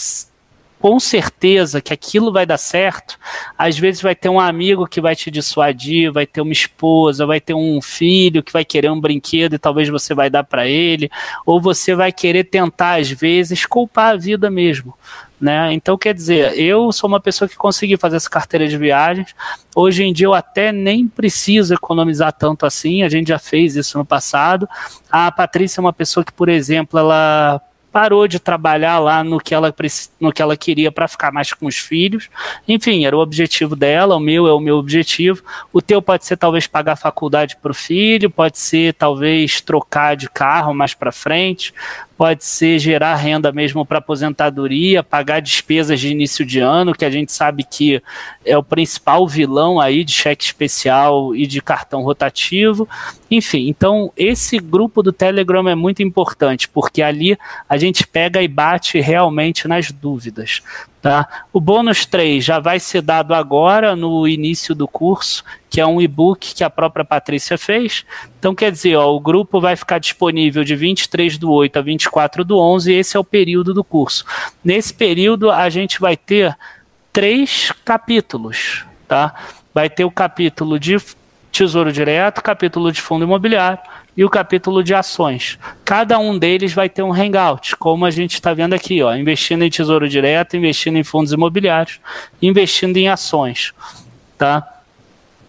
com certeza que aquilo vai dar certo, às vezes vai ter um amigo que vai te dissuadir, vai ter uma esposa, vai ter um filho que vai querer um brinquedo e talvez você vai dar para ele, ou você vai querer tentar às vezes culpar a vida mesmo. Né? Então, quer dizer, eu sou uma pessoa que consegui fazer essa carteira de viagens. Hoje em dia eu até nem preciso economizar tanto assim, a gente já fez isso no passado. A Patrícia é uma pessoa que, por exemplo, ela parou de trabalhar lá no que ela, no que ela queria para ficar mais com os filhos. Enfim, era o objetivo dela, o meu é o meu objetivo. O teu pode ser talvez pagar faculdade para o filho, pode ser talvez trocar de carro mais para frente, pode ser gerar renda mesmo para aposentadoria, pagar despesas de início de ano, que a gente sabe que é o principal vilão aí de cheque especial e de cartão rotativo. Enfim, então esse grupo do Telegram é muito importante, porque ali a gente pega e bate realmente nas dúvidas. Tá? O bônus 3 já vai ser dado agora no início do curso, que é um e-book que a própria Patrícia fez. Então, quer dizer, ó, o grupo vai ficar disponível de 23 do 8 a 24 do 11, e esse é o período do curso. Nesse período, a gente vai ter três capítulos. Tá? Vai ter o capítulo de Tesouro Direto, capítulo de Fundo Imobiliário e o capítulo de ações. Cada um deles vai ter um hangout, como a gente está vendo aqui, ó, investindo em tesouro direto, investindo em fundos imobiliários, investindo em ações, tá?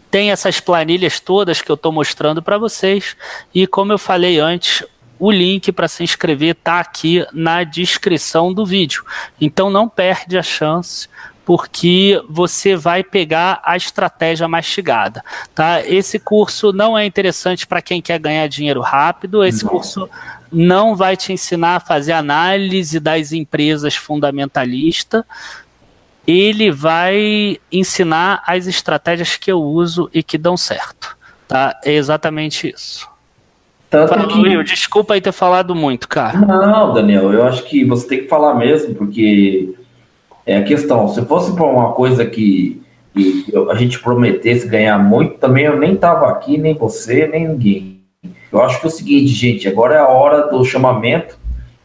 Tem essas planilhas todas que eu estou mostrando para vocês e como eu falei antes, o link para se inscrever está aqui na descrição do vídeo. Então não perde a chance porque você vai pegar a estratégia mastigada, tá? Esse curso não é interessante para quem quer ganhar dinheiro rápido, esse não. curso não vai te ensinar a fazer análise das empresas fundamentalistas, ele vai ensinar as estratégias que eu uso e que dão certo, tá? É exatamente isso. Tanto Fala, que... Will, desculpa aí ter falado muito, cara. Não, Daniel, eu acho que você tem que falar mesmo, porque é a questão. Se fosse para uma coisa que, que, a gente prometesse ganhar muito, também eu nem estava aqui, nem você, nem ninguém. Eu acho que é o seguinte, gente, agora é a hora do chamamento,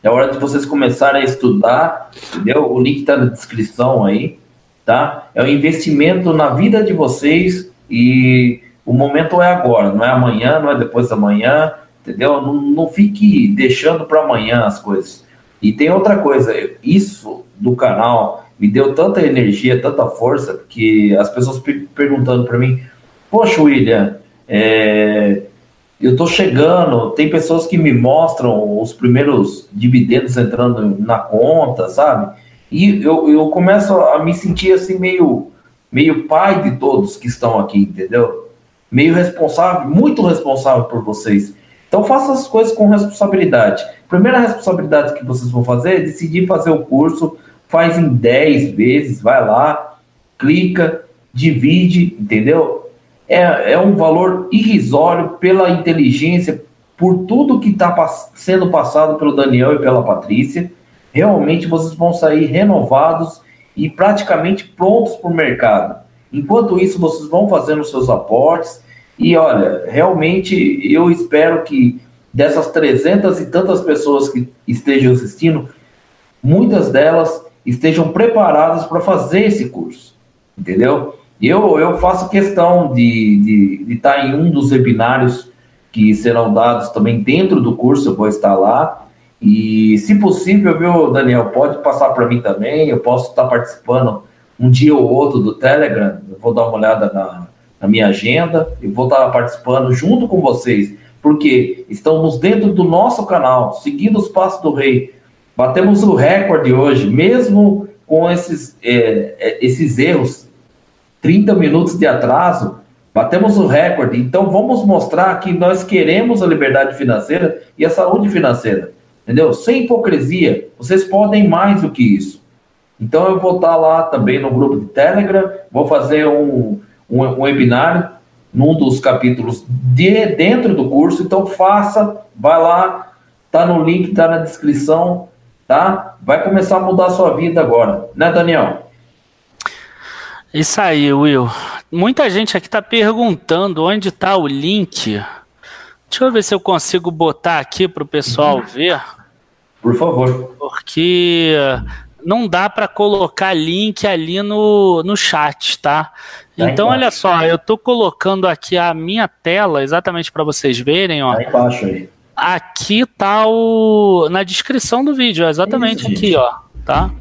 é a hora de vocês começarem a estudar, entendeu? O link está na descrição aí, tá? É um investimento na vida de vocês e o momento é agora, não é amanhã, não é depois da manhã, entendeu? Não, não fique deixando para amanhã as coisas. E tem outra coisa, isso do canal me deu tanta energia, tanta força, que as pessoas perguntando para mim, poxa, William, é, eu estou chegando, tem pessoas que me mostram os primeiros dividendos entrando na conta, sabe? E eu, eu começo a me sentir assim meio, meio pai de todos que estão aqui, entendeu? Meio responsável, muito responsável por vocês. Então faça as coisas com responsabilidade. Primeira responsabilidade que vocês vão fazer é decidir fazer o curso faz em 10 vezes, vai lá, clica, divide, entendeu? É, é um valor irrisório pela inteligência, por tudo que está pass sendo passado pelo Daniel e pela Patrícia. Realmente vocês vão sair renovados e praticamente prontos para o mercado. Enquanto isso, vocês vão fazendo seus aportes. E olha, realmente eu espero que dessas 300 e tantas pessoas que estejam assistindo, muitas delas estejam preparadas para fazer esse curso, entendeu? Eu, eu faço questão de, de, estar em um dos webinários que serão dados também dentro do curso, eu vou estar lá. E, se possível, viu, Daniel, pode passar para mim também. Eu posso estar participando um dia ou outro do Telegram. Eu vou dar uma olhada na, na minha agenda e vou estar participando junto com vocês, porque estamos dentro do nosso canal, seguindo os passos do rei. Batemos o recorde hoje, mesmo com esses, é, é esses erros, 30 minutos de atraso, batemos o recorde. Então vamos mostrar que nós queremos a liberdade financeira e a saúde financeira, entendeu? Sem hipocrisia. Vocês podem mais do que isso. Então eu vou estar lá também no grupo de Telegram, vou fazer um, um, um webinário num dos capítulos de dentro do curso. Então faça, vai lá, tá no link, tá na descrição tá? Vai começar a mudar a sua vida agora, né, Daniel? Isso aí, Will. Muita gente aqui está perguntando onde está o link. Deixa eu ver se eu consigo botar aqui para o pessoal uhum. ver. Por favor. Porque não dá para colocar link ali no, no chat, tá? tá então, olha só, eu tô colocando aqui a minha tela, exatamente para vocês verem, ó. Tá embaixo aí. Aqui tá o. na descrição do vídeo, exatamente Isso, aqui, ó. Tá?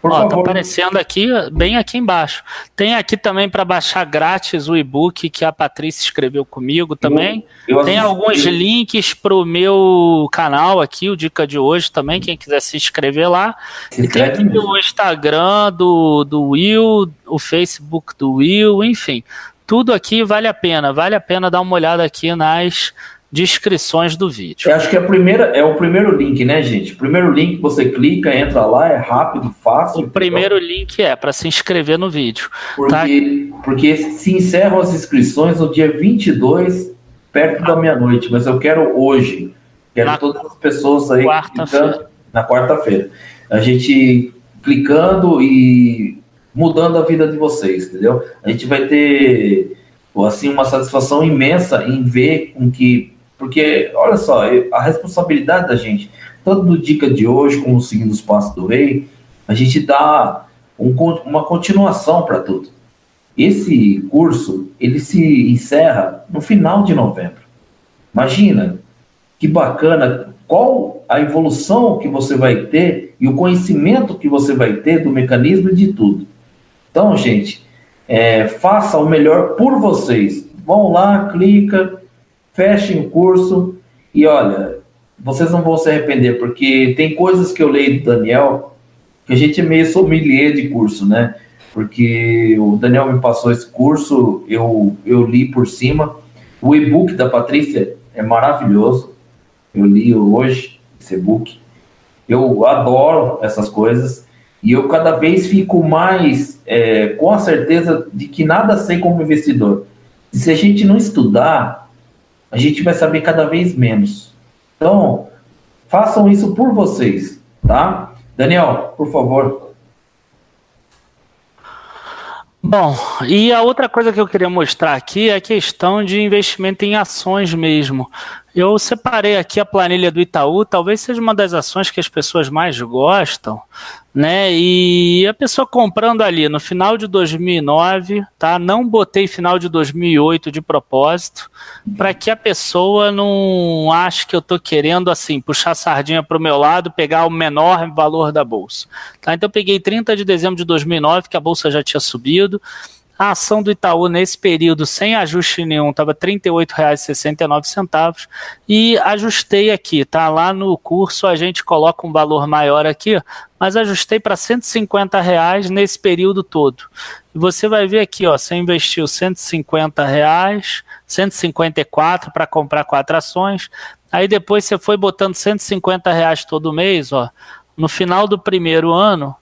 Por Ó, tá favor. tá aparecendo aqui, bem aqui embaixo. Tem aqui também para baixar grátis o e-book que a Patrícia escreveu comigo também. Eu, eu Tem alguns links pro meu canal aqui, o Dica de hoje também, quem quiser se inscrever lá. Se e tem aqui mesmo. o Instagram do, do Will, o Facebook do Will, enfim. Tudo aqui vale a pena, vale a pena dar uma olhada aqui nas descrições do vídeo. Eu acho que a primeira, é o primeiro link, né, gente? O primeiro link você clica, entra lá, é rápido, fácil. O primeiro então... link é para se inscrever no vídeo. Porque, tá? porque se encerram as inscrições no dia 22, perto da meia-noite, mas eu quero hoje. Quero na todas as pessoas aí quarta na quarta-feira. A gente clicando e mudando a vida de vocês, entendeu? A gente vai ter assim uma satisfação imensa em ver com que porque, olha só, a responsabilidade da gente, tanto do Dica de hoje, como seguindo os passos do rei, a gente dá um, uma continuação para tudo. Esse curso, ele se encerra no final de novembro. Imagina, que bacana, qual a evolução que você vai ter e o conhecimento que você vai ter do mecanismo de tudo. Então, gente, é, faça o melhor por vocês. Vão lá, clica, fechem o curso e olha, vocês não vão se arrepender, porque tem coisas que eu leio do Daniel que a gente é meio sommelier de curso, né? Porque o Daniel me passou esse curso, eu, eu li por cima. O e-book da Patrícia é maravilhoso. Eu li hoje esse e-book. Eu adoro essas coisas e eu cada vez fico mais é, com a certeza de que nada sei como investidor. Se a gente não estudar, a gente vai saber cada vez menos. Então, façam isso por vocês, tá? Daniel, por favor. Bom, e a outra coisa que eu queria mostrar aqui é a questão de investimento em ações mesmo. Eu separei aqui a planilha do Itaú, talvez seja uma das ações que as pessoas mais gostam, né? E a pessoa comprando ali no final de 2009, tá? Não botei final de 2008 de propósito, para que a pessoa não ache que eu tô querendo assim puxar a sardinha para o meu lado, pegar o menor valor da bolsa, tá? Então eu peguei 30 de dezembro de 2009, que a bolsa já tinha subido. A ação do Itaú nesse período, sem ajuste nenhum, estava R$ 38,69 e ajustei aqui, tá? Lá no curso a gente coloca um valor maior aqui, mas ajustei para 150 reais nesse período todo. E você vai ver aqui, ó, você investiu 150 reais, 154 para comprar quatro ações, aí depois você foi botando 150 reais todo mês, ó. No final do primeiro ano,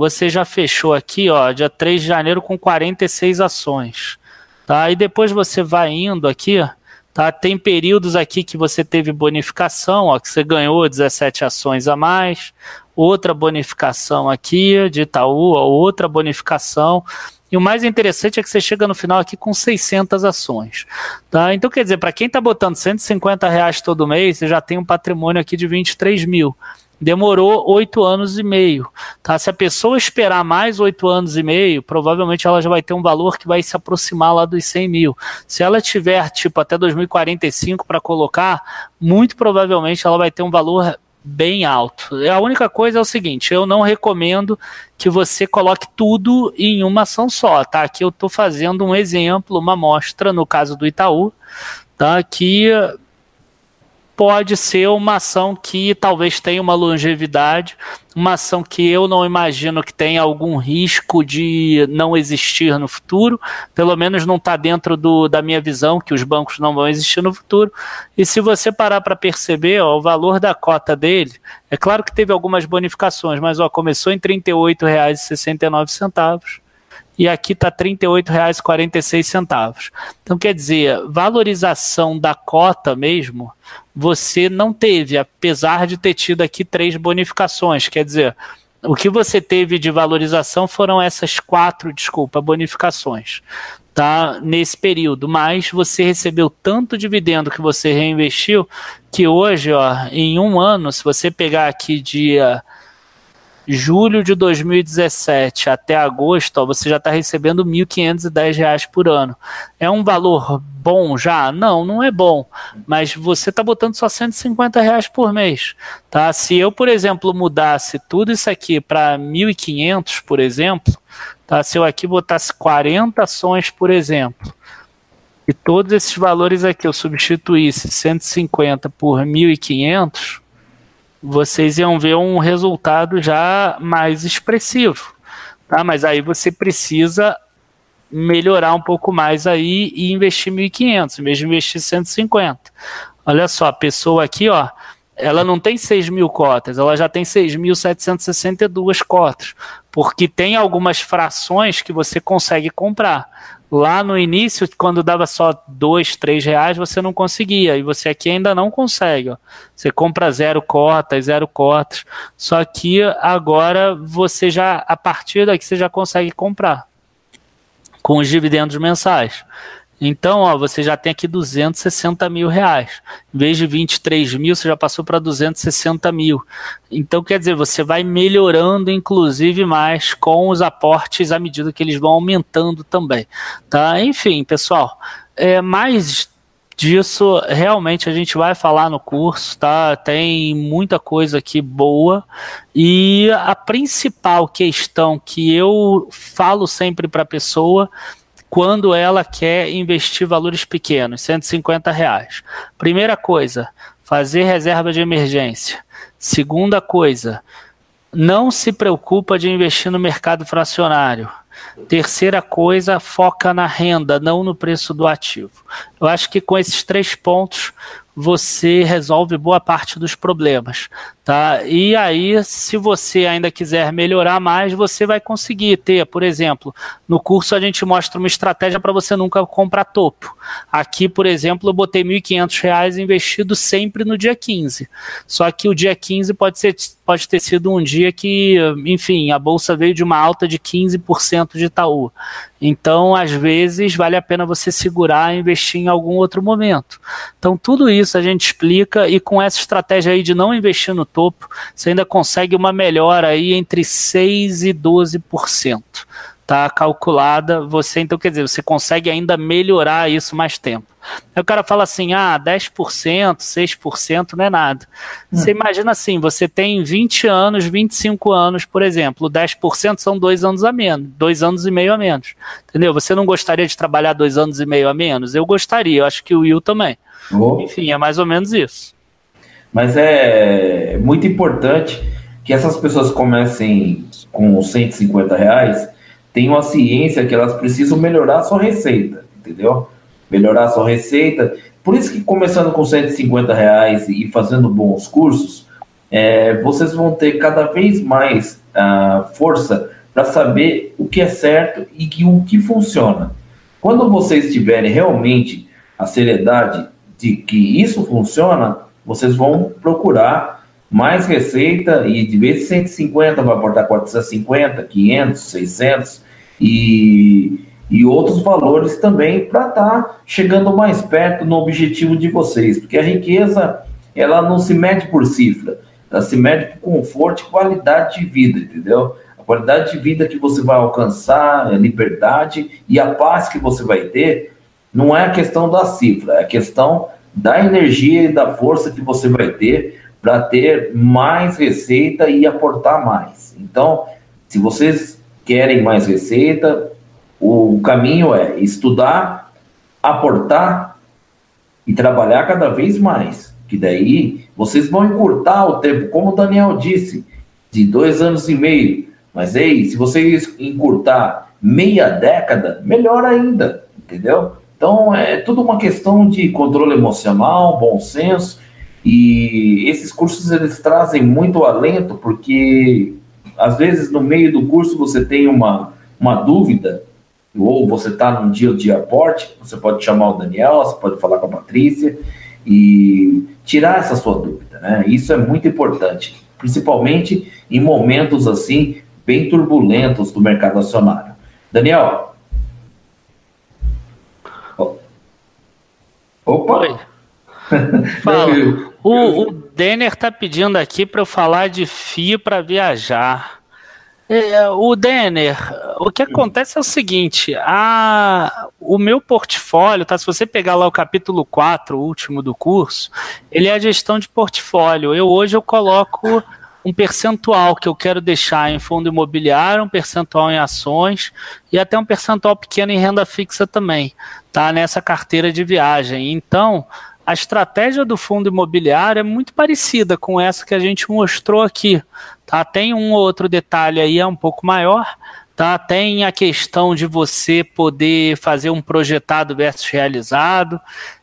você já fechou aqui, ó, dia 3 de janeiro com 46 ações. Tá? E depois você vai indo aqui, tá? Tem períodos aqui que você teve bonificação, ó, que você ganhou 17 ações a mais, outra bonificação aqui de Itaú, ó, outra bonificação. E o mais interessante é que você chega no final aqui com 600 ações. Tá? Então, quer dizer, para quem está botando 150 reais todo mês, você já tem um patrimônio aqui de 23 mil demorou oito anos e meio. Tá? Se a pessoa esperar mais oito anos e meio, provavelmente ela já vai ter um valor que vai se aproximar lá dos 100 mil. Se ela tiver, tipo, até 2045 para colocar, muito provavelmente ela vai ter um valor bem alto. A única coisa é o seguinte, eu não recomendo que você coloque tudo em uma ação só, tá? Aqui eu estou fazendo um exemplo, uma amostra no caso do Itaú, tá? Que pode ser uma ação que talvez tenha uma longevidade, uma ação que eu não imagino que tenha algum risco de não existir no futuro, pelo menos não está dentro do, da minha visão que os bancos não vão existir no futuro. E se você parar para perceber, ó, o valor da cota dele, é claro que teve algumas bonificações, mas ó, começou em R$ 38,69 e aqui está R$ 38,46. Então, quer dizer, valorização da cota mesmo, você não teve, apesar de ter tido aqui três bonificações. Quer dizer, o que você teve de valorização foram essas quatro, desculpa, bonificações, tá? Nesse período, mas você recebeu tanto dividendo que você reinvestiu que hoje, ó, em um ano, se você pegar aqui dia julho de 2017 até agosto, ó, você já está recebendo R$ 1.510 por ano. É um valor bom já? Não, não é bom. Mas você está botando só 150 reais por mês. Tá? Se eu, por exemplo, mudasse tudo isso aqui para 1.500, por exemplo, tá? se eu aqui botasse 40 ações, por exemplo, e todos esses valores aqui eu substituísse 150 por 1.500, vocês iam ver um resultado já mais expressivo. Tá? Mas aí você precisa melhorar um pouco mais aí e investir 1.500, em vez de investir 150. Olha só, a pessoa aqui, ó, ela não tem 6 mil cotas, ela já tem 6.762 cotas, porque tem algumas frações que você consegue comprar. Lá no início, quando dava só dois, três reais, você não conseguia. E você aqui ainda não consegue. Ó. Você compra zero cotas, zero cotas. Só que agora você já, a partir daqui, você já consegue comprar com os dividendos mensais. Então, ó, você já tem aqui 260 mil reais. Em vez de 23 mil, você já passou para 260 mil. Então, quer dizer, você vai melhorando, inclusive, mais com os aportes à medida que eles vão aumentando também. Tá? Enfim, pessoal, é, mais disso realmente a gente vai falar no curso, tá? Tem muita coisa aqui boa e a principal questão que eu falo sempre para a pessoa quando ela quer investir valores pequenos, 150 reais. Primeira coisa, fazer reserva de emergência. Segunda coisa, não se preocupa de investir no mercado fracionário. Terceira coisa, foca na renda, não no preço do ativo. Eu acho que com esses três pontos você resolve boa parte dos problemas, tá? E aí, se você ainda quiser melhorar mais, você vai conseguir ter, por exemplo, no curso a gente mostra uma estratégia para você nunca comprar topo. Aqui, por exemplo, eu botei R$ 1.500 investido sempre no dia 15. Só que o dia 15 pode ser pode ter sido um dia que, enfim, a bolsa veio de uma alta de 15% de Itaú. Então, às vezes, vale a pena você segurar e investir em algum outro momento. Então, tudo isso a gente explica e com essa estratégia aí de não investir no topo, você ainda consegue uma melhora aí entre 6 e 12% tá calculada, você então quer dizer, você consegue ainda melhorar isso mais tempo. Aí o cara fala assim: "Ah, 10%, 6% não é nada". Hum. Você imagina assim, você tem 20 anos, 25 anos, por exemplo, 10% são dois anos a menos, dois anos e meio a menos. Entendeu? Você não gostaria de trabalhar dois anos e meio a menos? Eu gostaria, eu acho que o Will também. Oh. Enfim, é mais ou menos isso. Mas é muito importante que essas pessoas comecem com 150 reais tenham a ciência que elas precisam melhorar a sua receita, entendeu? Melhorar a sua receita. Por isso que começando com 150 reais e fazendo bons cursos, é, vocês vão ter cada vez mais uh, força para saber o que é certo e que, o que funciona. Quando vocês tiverem realmente a seriedade de que isso funciona, vocês vão procurar mais receita e de vez em 150 vai aportar 450, 500, 600 e, e outros valores também para estar tá chegando mais perto no objetivo de vocês, porque a riqueza ela não se mede por cifra, ela se mede por conforto e qualidade de vida, entendeu? A qualidade de vida que você vai alcançar, a liberdade e a paz que você vai ter, não é a questão da cifra, é a questão da energia e da força que você vai ter para ter mais receita e aportar mais. Então, se vocês querem mais receita, o caminho é estudar, aportar e trabalhar cada vez mais. Que daí vocês vão encurtar o tempo, como o Daniel disse, de dois anos e meio. Mas ei, se vocês encurtar meia década, melhor ainda, entendeu? Então é tudo uma questão de controle emocional, bom senso e esses cursos eles trazem muito alento, porque às vezes no meio do curso você tem uma, uma dúvida, ou você está num dia de aporte, você pode chamar o Daniel, você pode falar com a Patrícia e tirar essa sua dúvida, né? Isso é muito importante, principalmente em momentos assim bem turbulentos do mercado acionário. Daniel. Opa! Oi. Fala. O, o Denner tá pedindo aqui para eu falar de FII para viajar. É, o Denner, o que acontece é o seguinte: a, o meu portfólio, tá? Se você pegar lá o capítulo 4, o último do curso, ele é a gestão de portfólio. Eu hoje eu coloco um percentual que eu quero deixar em fundo imobiliário, um percentual em ações e até um percentual pequeno em renda fixa também, tá? Nessa carteira de viagem. Então, a estratégia do fundo imobiliário é muito parecida com essa que a gente mostrou aqui. Tá? Tem um ou outro detalhe aí, é um pouco maior. Tá? Tem a questão de você poder fazer um projetado versus realizado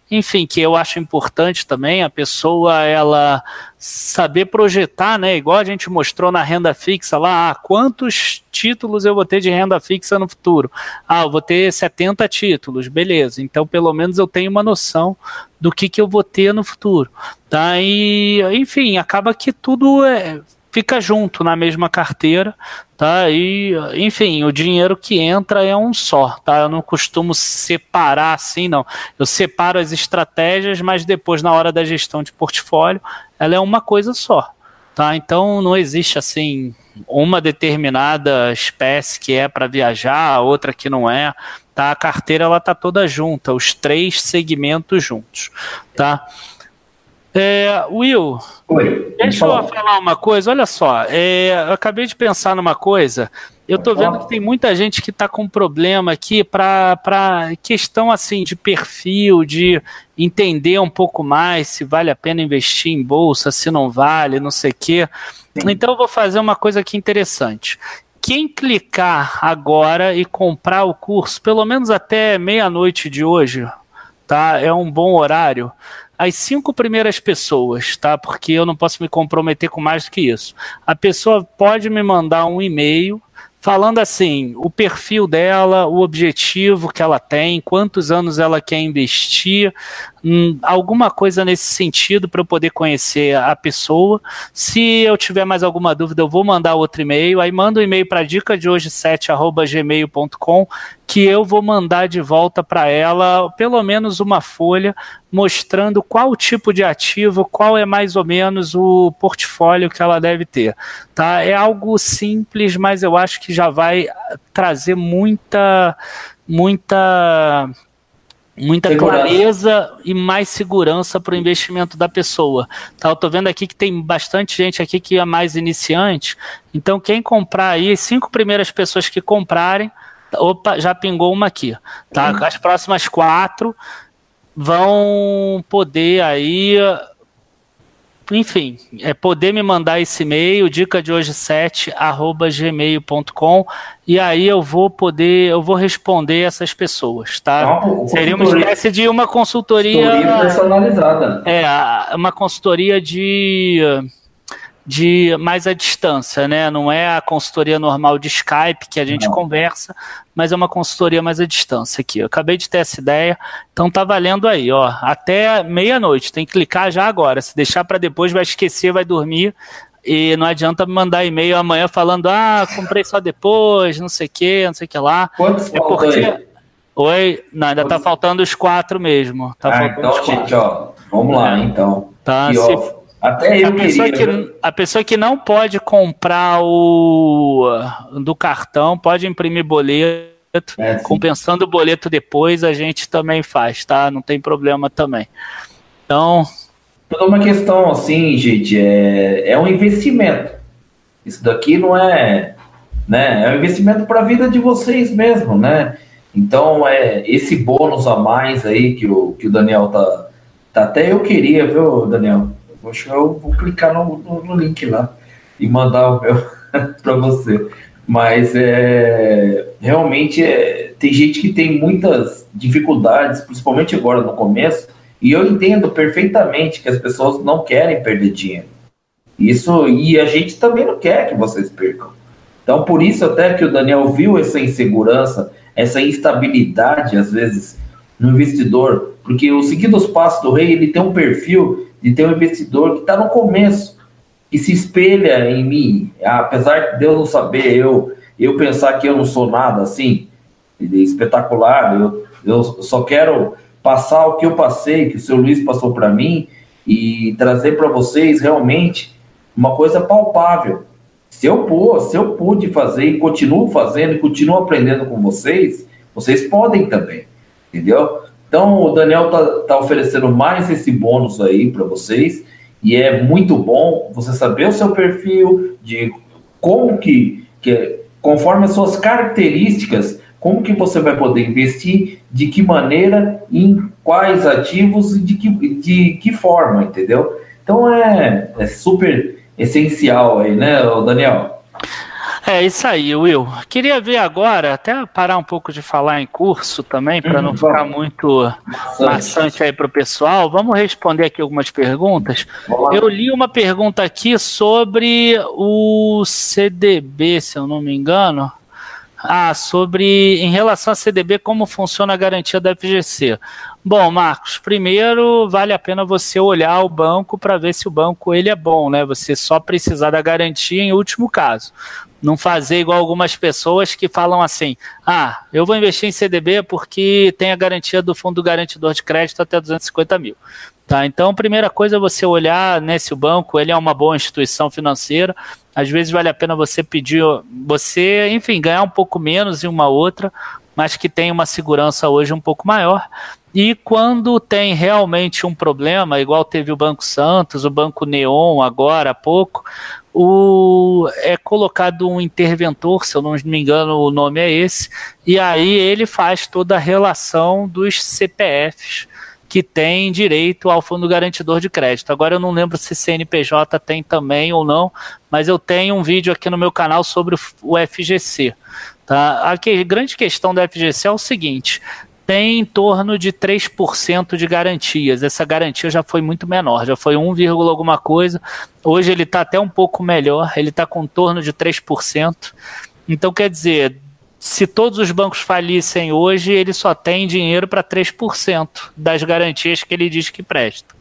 enfim, que eu acho importante também a pessoa ela saber projetar, né? Igual a gente mostrou na renda fixa lá, ah, quantos títulos eu vou ter de renda fixa no futuro? Ah, eu vou ter 70 títulos, beleza. Então, pelo menos eu tenho uma noção do que, que eu vou ter no futuro, tá? E, enfim, acaba que tudo é, fica junto na mesma carteira, tá? E, enfim, o dinheiro que entra é um só, tá? Eu não costumo separar assim, não. Eu separo as estratégias, mas depois, na hora da gestão de portfólio, ela é uma coisa só, tá? Então, não existe assim uma determinada espécie que é para viajar, outra que não é, tá? A carteira ela tá toda junta, os três segmentos juntos, tá? É, Will, Oi, deixa eu falar uma coisa. Olha só, é, eu acabei de pensar numa coisa. Eu tô vendo que tem muita gente que está com problema aqui para questão assim de perfil, de entender um pouco mais se vale a pena investir em bolsa, se não vale, não sei o quê. Então eu vou fazer uma coisa aqui interessante. Quem clicar agora e comprar o curso, pelo menos até meia-noite de hoje, tá? É um bom horário as cinco primeiras pessoas, tá? Porque eu não posso me comprometer com mais do que isso. A pessoa pode me mandar um e-mail falando assim, o perfil dela, o objetivo que ela tem, quantos anos ela quer investir, alguma coisa nesse sentido para eu poder conhecer a pessoa. Se eu tiver mais alguma dúvida, eu vou mandar outro e-mail. Aí manda um e-mail para dica de hoje 7@gmail.com que eu vou mandar de volta para ela pelo menos uma folha mostrando qual tipo de ativo, qual é mais ou menos o portfólio que ela deve ter. Tá? É algo simples, mas eu acho que já vai trazer muita muita muita segurança. clareza e mais segurança para o investimento da pessoa. Tá, eu estou vendo aqui que tem bastante gente aqui que é mais iniciante. Então, quem comprar aí, cinco primeiras pessoas que comprarem, opa, já pingou uma aqui. Tá? Uhum. As próximas quatro vão poder aí enfim, é poder me mandar esse e-mail, dica de hoje 7, arroba gmail.com, e aí eu vou poder, eu vou responder essas pessoas, tá? Não, Seria uma espécie de uma consultoria. Consultoria personalizada. É, uma consultoria de de mais à distância, né? Não é a consultoria normal de Skype que a gente Não. conversa, mas é uma consultoria mais à distância aqui. Eu acabei de ter essa ideia, então tá valendo aí, ó. Até meia-noite, tem que clicar já agora. Se deixar para depois, vai esquecer, vai dormir. E não adianta me mandar e-mail amanhã falando, ah, comprei só depois, não sei o que, não sei o que lá. Quantos é porque... Oi, não, ainda tá faltando os quatro mesmo. Tá ah, então, gente, ó, vamos lá, então. Tá, e, se... Até eu a pessoa queria. Que, a pessoa que não pode comprar o do cartão pode imprimir boleto. É, compensando o boleto depois, a gente também faz, tá? Não tem problema também. Então. Toda uma questão assim, gente, é, é um investimento. Isso daqui não é. Né, é um investimento para a vida de vocês mesmo, né? Então, é esse bônus a mais aí que o, que o Daniel tá, tá. Até eu queria, viu, Daniel? Poxa, eu vou clicar no, no, no link lá e mandar o meu para você. Mas é, realmente é, tem gente que tem muitas dificuldades, principalmente agora no começo, e eu entendo perfeitamente que as pessoas não querem perder dinheiro. Isso, e a gente também não quer que vocês percam. Então, por isso até que o Daniel viu essa insegurança, essa instabilidade, às vezes, no investidor, porque o seguindo os passos do rei, ele tem um perfil de ter um investidor que está no começo, que se espelha em mim, apesar de eu não saber, eu, eu pensar que eu não sou nada assim, espetacular, eu, eu só quero passar o que eu passei, que o seu Luiz passou para mim, e trazer para vocês realmente uma coisa palpável. Se eu, pô, se eu pude fazer e continuo fazendo e continuo aprendendo com vocês, vocês podem também, entendeu? Então o Daniel tá, tá oferecendo mais esse bônus aí para vocês e é muito bom você saber o seu perfil, de como que, que conforme as suas características, como que você vai poder investir, de que maneira, em quais ativos e de que, de que forma, entendeu? Então é, é super essencial aí, né, Daniel? É isso aí, Will. Queria ver agora, até parar um pouco de falar em curso também, para não ficar muito maçante aí para o pessoal. Vamos responder aqui algumas perguntas. Eu li uma pergunta aqui sobre o CDB, se eu não me engano. Ah, sobre em relação a CDB, como funciona a garantia da FGC. Bom, Marcos, primeiro vale a pena você olhar o banco para ver se o banco ele é bom, né? Você só precisar da garantia em último caso. Não fazer igual algumas pessoas que falam assim: ah, eu vou investir em CDB porque tem a garantia do fundo garantidor de crédito até 250 mil. Tá, então, primeira coisa é você olhar né, se o banco ele é uma boa instituição financeira. Às vezes vale a pena você pedir, você, enfim, ganhar um pouco menos em uma outra, mas que tem uma segurança hoje um pouco maior. E quando tem realmente um problema, igual teve o Banco Santos, o Banco Neon agora há pouco, o, é colocado um interventor, se eu não me engano o nome é esse, e aí ele faz toda a relação dos CPFs que tem direito ao fundo garantidor de crédito. Agora eu não lembro se CNPJ tem também ou não, mas eu tenho um vídeo aqui no meu canal sobre o FGC. Tá? A que, grande questão do FGC é o seguinte: tem em torno de 3% de garantias. Essa garantia já foi muito menor, já foi 1, alguma coisa. Hoje ele está até um pouco melhor, ele está com torno de 3%. Então, quer dizer, se todos os bancos falissem hoje, ele só tem dinheiro para 3% das garantias que ele diz que presta.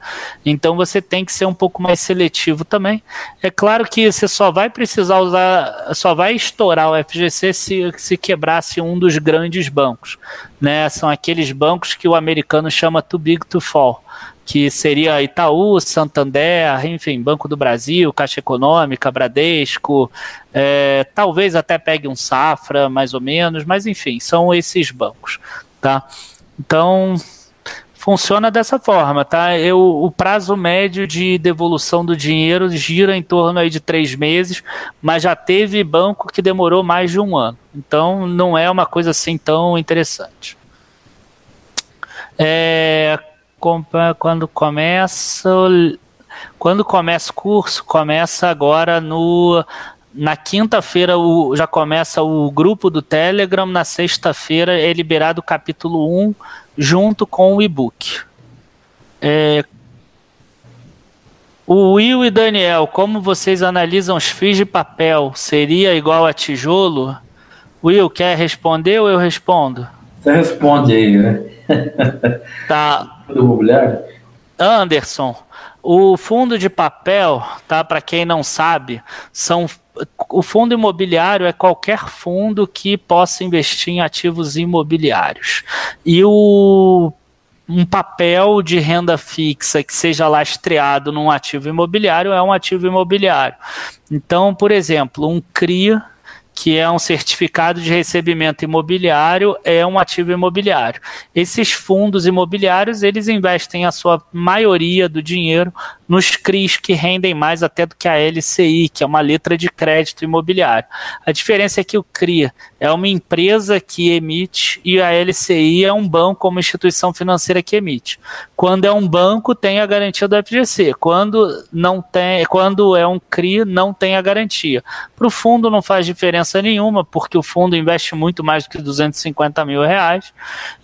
Então você tem que ser um pouco mais seletivo também. É claro que você só vai precisar usar, só vai estourar o FGC se, se quebrasse um dos grandes bancos. Né? São aqueles bancos que o americano chama too big to fall que seria Itaú, Santander, enfim, Banco do Brasil, Caixa Econômica, Bradesco, é, talvez até pegue um Safra, mais ou menos, mas enfim, são esses bancos, tá? Então, funciona dessa forma, tá? Eu, o prazo médio de devolução do dinheiro gira em torno aí de três meses, mas já teve banco que demorou mais de um ano. Então, não é uma coisa assim tão interessante. É, quando começa quando começa o curso, começa agora no na quinta-feira já começa o grupo do Telegram, na sexta-feira é liberado o capítulo 1 junto com o e-book. É, o Will e Daniel, como vocês analisam os FIIs de papel? Seria igual a tijolo? Will, quer responder ou eu respondo? Você responde aí, né? Tá. Do imobiliário? Anderson, o fundo de papel, tá? Para quem não sabe, são o fundo imobiliário é qualquer fundo que possa investir em ativos imobiliários. E o um papel de renda fixa que seja lastreado num ativo imobiliário é um ativo imobiliário. Então, por exemplo, um CRI que é um certificado de recebimento imobiliário, é um ativo imobiliário. Esses fundos imobiliários, eles investem a sua maioria do dinheiro nos CRIs que rendem mais até do que a LCI, que é uma letra de crédito imobiliário. A diferença é que o CRI é uma empresa que emite e a LCI é um banco, uma instituição financeira que emite. Quando é um banco, tem a garantia do FGC. Quando não tem, quando é um CRI, não tem a garantia. Para o fundo não faz diferença nenhuma, porque o fundo investe muito mais do que 250 mil reais.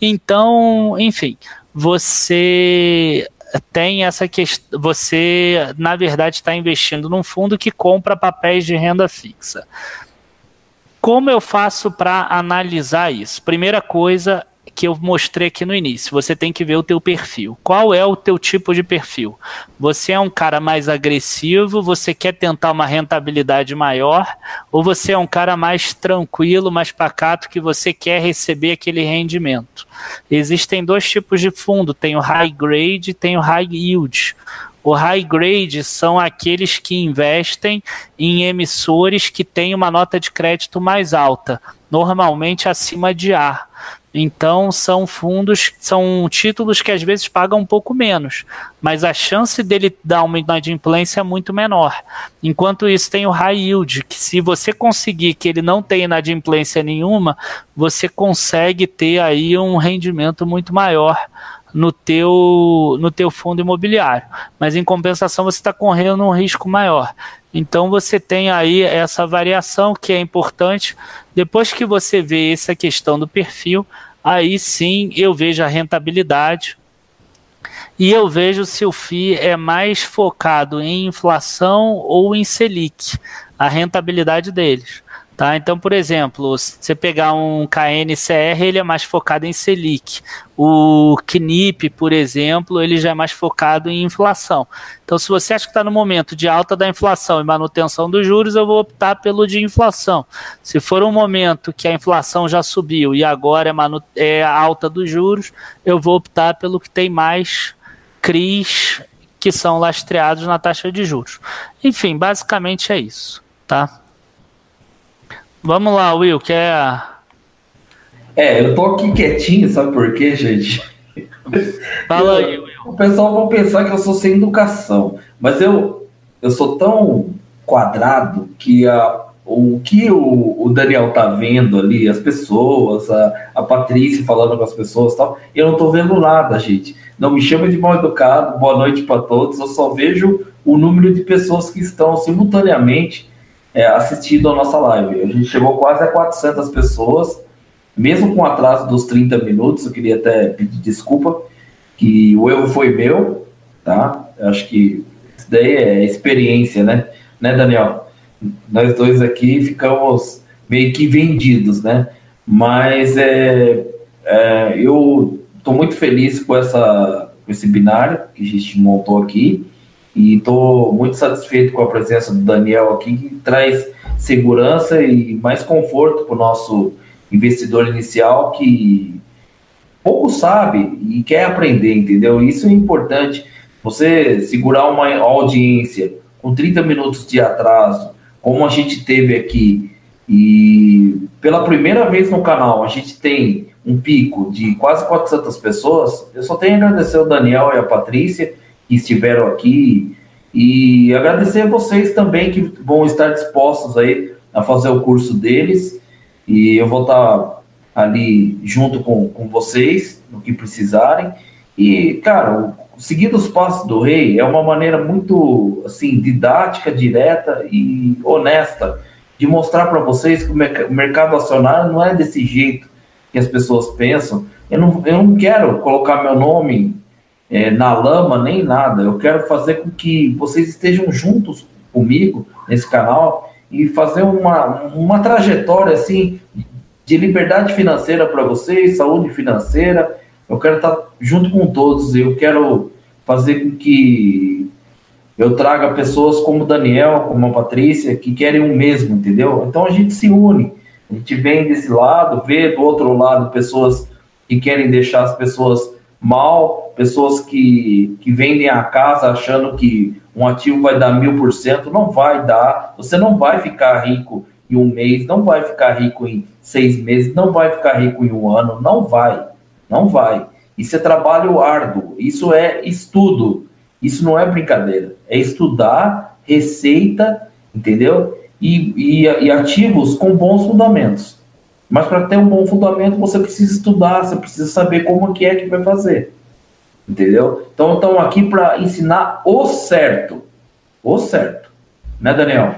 Então, enfim, você tem essa questão. Você, na verdade, está investindo num fundo que compra papéis de renda fixa. Como eu faço para analisar isso? Primeira coisa que eu mostrei aqui no início. Você tem que ver o teu perfil. Qual é o teu tipo de perfil? Você é um cara mais agressivo, você quer tentar uma rentabilidade maior, ou você é um cara mais tranquilo, mais pacato, que você quer receber aquele rendimento? Existem dois tipos de fundo, tem o high grade e tem o high yield. O high grade são aqueles que investem em emissores que têm uma nota de crédito mais alta, normalmente acima de A. Então são fundos, são títulos que às vezes pagam um pouco menos, mas a chance dele dar uma inadimplência é muito menor. Enquanto isso tem o high yield, que se você conseguir que ele não tenha inadimplência nenhuma, você consegue ter aí um rendimento muito maior no teu, no teu fundo imobiliário. Mas em compensação você está correndo um risco maior. Então você tem aí essa variação que é importante. Depois que você vê essa questão do perfil, aí sim eu vejo a rentabilidade e eu vejo se o FII é mais focado em inflação ou em Selic, a rentabilidade deles. Tá? Então, por exemplo, se você pegar um KNCR, ele é mais focado em Selic. O KNIP, por exemplo, ele já é mais focado em inflação. Então, se você acha que está no momento de alta da inflação e manutenção dos juros, eu vou optar pelo de inflação. Se for um momento que a inflação já subiu e agora é, manu é alta dos juros, eu vou optar pelo que tem mais CRIs que são lastreados na taxa de juros. Enfim, basicamente é isso, tá? Vamos lá, Will, quer. É, eu tô aqui quietinho, sabe por quê, gente? Fala aí, Will. O pessoal vai pensar que eu sou sem educação, mas eu, eu sou tão quadrado que a, o que o, o Daniel tá vendo ali, as pessoas, a, a Patrícia falando com as pessoas tal, eu não tô vendo nada, gente. Não me chama de mal educado, boa noite para todos, eu só vejo o número de pessoas que estão simultaneamente é, assistindo a nossa live. A gente chegou quase a 400 pessoas, mesmo com o atraso dos 30 minutos. Eu queria até pedir desculpa, que o erro foi meu, tá? Eu acho que isso daí é experiência, né? Né, Daniel? Nós dois aqui ficamos meio que vendidos, né? Mas é, é eu estou muito feliz com, essa, com esse binário que a gente montou aqui. E estou muito satisfeito com a presença do Daniel aqui, que traz segurança e mais conforto para o nosso investidor inicial que pouco sabe e quer aprender, entendeu? Isso é importante. Você segurar uma audiência com 30 minutos de atraso, como a gente teve aqui, e pela primeira vez no canal a gente tem um pico de quase 400 pessoas, eu só tenho a agradecer ao Daniel e a Patrícia que estiveram aqui. E agradecer a vocês também que vão estar dispostos aí a fazer o curso deles. E eu vou estar ali junto com, com vocês no que precisarem. E cara seguindo os passos do rei é uma maneira muito assim didática direta e honesta de mostrar para vocês que o mercado acionário não é desse jeito que as pessoas pensam. Eu não, eu não quero colocar meu nome é, na lama nem nada. Eu quero fazer com que vocês estejam juntos comigo nesse canal e fazer uma, uma trajetória assim de liberdade financeira para vocês, saúde financeira. Eu quero estar junto com todos. Eu quero fazer com que eu traga pessoas como o Daniel, como a Patrícia, que querem o mesmo, entendeu? Então a gente se une. A gente vem desse lado, vê do outro lado pessoas que querem deixar as pessoas mal, pessoas que, que vendem a casa achando que um ativo vai dar mil por cento, não vai dar. Você não vai ficar rico em um mês, não vai ficar rico em seis meses, não vai ficar rico em um ano, não vai, não vai. Isso é trabalho árduo, isso é estudo, isso não é brincadeira, é estudar receita, entendeu? E, e, e ativos com bons fundamentos. Mas para ter um bom fundamento, você precisa estudar, você precisa saber como que é que vai fazer. Entendeu? Então estamos aqui para ensinar o certo. O certo. Né, Daniel?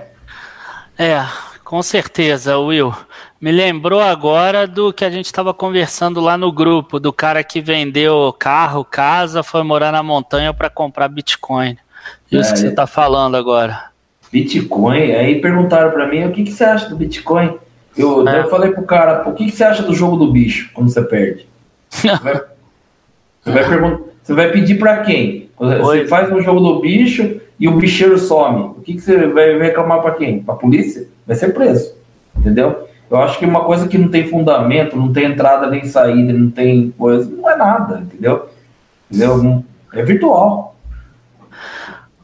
É, com certeza, Will. Me lembrou agora do que a gente estava conversando lá no grupo, do cara que vendeu carro, casa, foi morar na montanha para comprar Bitcoin. Isso é, que você está falando agora. Bitcoin, aí perguntaram para mim o que, que você acha do Bitcoin. Eu, é. eu falei pro cara, o que, que você acha do jogo do bicho quando você perde? Você vai, você vai, perguntar, você vai pedir para quem? Você Oi. faz um jogo do bicho e o bicheiro some. O que, que você vai reclamar para quem? Para polícia? Vai ser preso. Entendeu? Eu acho que uma coisa que não tem fundamento, não tem entrada nem saída, não tem coisa, não é nada, entendeu? Entendeu? É virtual.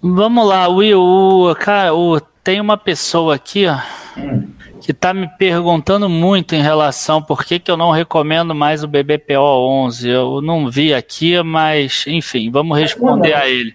Vamos lá, Will. O, cara, o, tem uma pessoa aqui, ó. Hum que está me perguntando muito em relação por que, que eu não recomendo mais o BBPO 11. Eu não vi aqui, mas enfim, vamos responder a ele.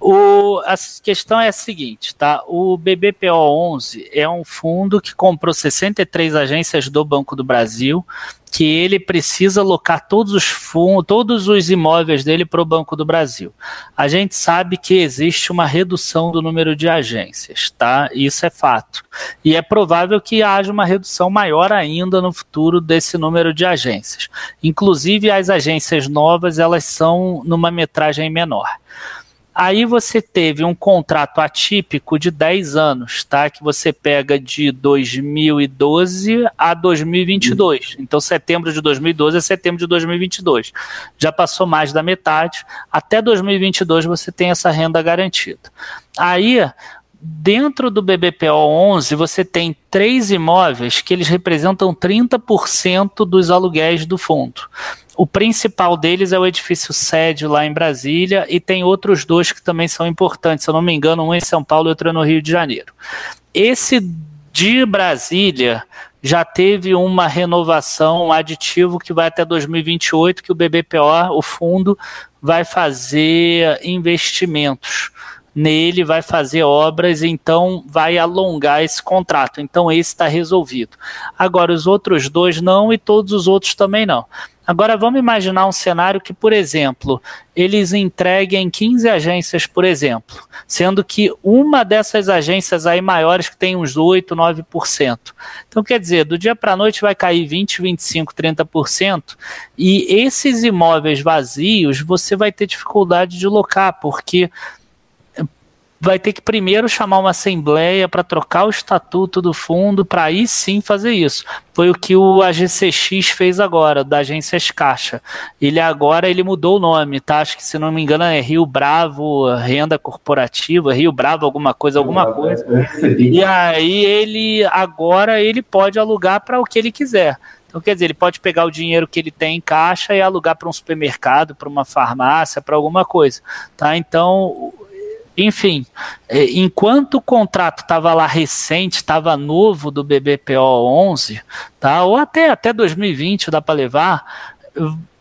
O, a questão é a seguinte, tá? O BBPO 11 é um fundo que comprou 63 agências do Banco do Brasil, que ele precisa alocar todos os fundos, todos os imóveis dele para o Banco do Brasil. A gente sabe que existe uma redução do número de agências, tá? Isso é fato. E é provável que haja uma redução maior ainda no futuro desse número de agências. Inclusive as agências novas, elas são numa metragem menor. Aí você teve um contrato atípico de 10 anos, tá? Que você pega de 2012 a 2022. Então, setembro de 2012 a setembro de 2022. Já passou mais da metade. Até 2022 você tem essa renda garantida. Aí, dentro do BBPO 11, você tem três imóveis que eles representam 30% dos aluguéis do fundo. O principal deles é o edifício sede lá em Brasília e tem outros dois que também são importantes. Se eu não me engano, um em São Paulo e outro é no Rio de Janeiro. Esse de Brasília já teve uma renovação, um aditivo que vai até 2028, que o BBPO, o fundo, vai fazer investimentos nele, vai fazer obras, então vai alongar esse contrato. Então esse está resolvido. Agora os outros dois não e todos os outros também não. Agora vamos imaginar um cenário que, por exemplo, eles entreguem 15 agências, por exemplo, sendo que uma dessas agências aí maiores que tem uns 8, 9%. Então, quer dizer, do dia para a noite vai cair 20, 25, 30%, e esses imóveis vazios você vai ter dificuldade de locar, porque vai ter que primeiro chamar uma assembleia para trocar o estatuto do fundo, para aí sim fazer isso. Foi o que o AGCX fez agora, da Agências Caixa. Ele agora ele mudou o nome, tá? Acho que se não me engano é Rio Bravo Renda Corporativa, Rio Bravo alguma coisa, alguma coisa. E aí ele agora ele pode alugar para o que ele quiser. Então, quer dizer, ele pode pegar o dinheiro que ele tem em caixa e alugar para um supermercado, para uma farmácia, para alguma coisa. Tá? Então, enfim, é, enquanto o contrato estava lá recente, estava novo do BBPO 11, tá? ou até, até 2020 dá para levar,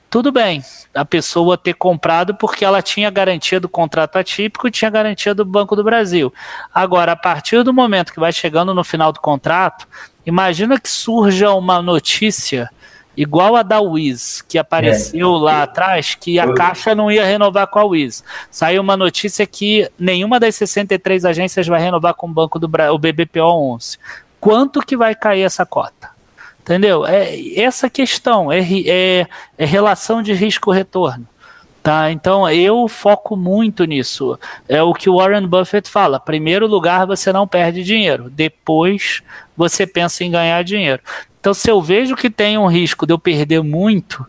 tudo bem, a pessoa ter comprado porque ela tinha garantia do contrato atípico e tinha garantia do Banco do Brasil. Agora, a partir do momento que vai chegando no final do contrato, imagina que surja uma notícia igual a da Wiz, que apareceu é. lá atrás, que a Caixa não ia renovar com a Wiz. Saiu uma notícia que nenhuma das 63 agências vai renovar com o Banco do Brasil, o BBPO 11. Quanto que vai cair essa cota? Entendeu? É essa questão, é, é, é relação de risco-retorno. Tá, então eu foco muito nisso. É o que o Warren Buffett fala. Primeiro lugar, você não perde dinheiro. Depois, você pensa em ganhar dinheiro. Então, se eu vejo que tem um risco de eu perder muito,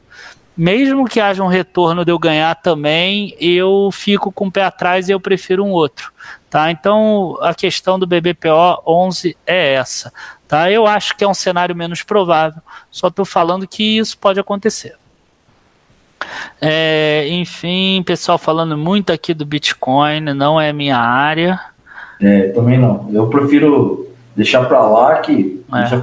mesmo que haja um retorno de eu ganhar também, eu fico com o pé atrás e eu prefiro um outro. Tá? Então, a questão do BBPO 11 é essa. Tá? Eu acho que é um cenário menos provável, só estou falando que isso pode acontecer. É, enfim, pessoal falando muito aqui do Bitcoin, não é minha área. É, também não. Eu prefiro deixar para lá que é. já,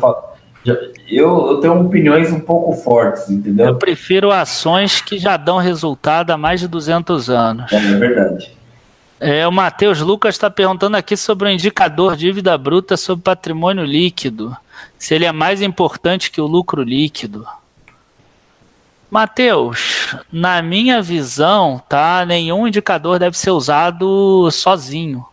já, eu, eu tenho opiniões um pouco fortes, entendeu? Eu prefiro ações que já dão resultado há mais de 200 anos. É, é verdade. É, o Matheus Lucas está perguntando aqui sobre o indicador dívida bruta sobre patrimônio líquido. Se ele é mais importante que o lucro líquido. Matheus, na minha visão, tá, nenhum indicador deve ser usado sozinho.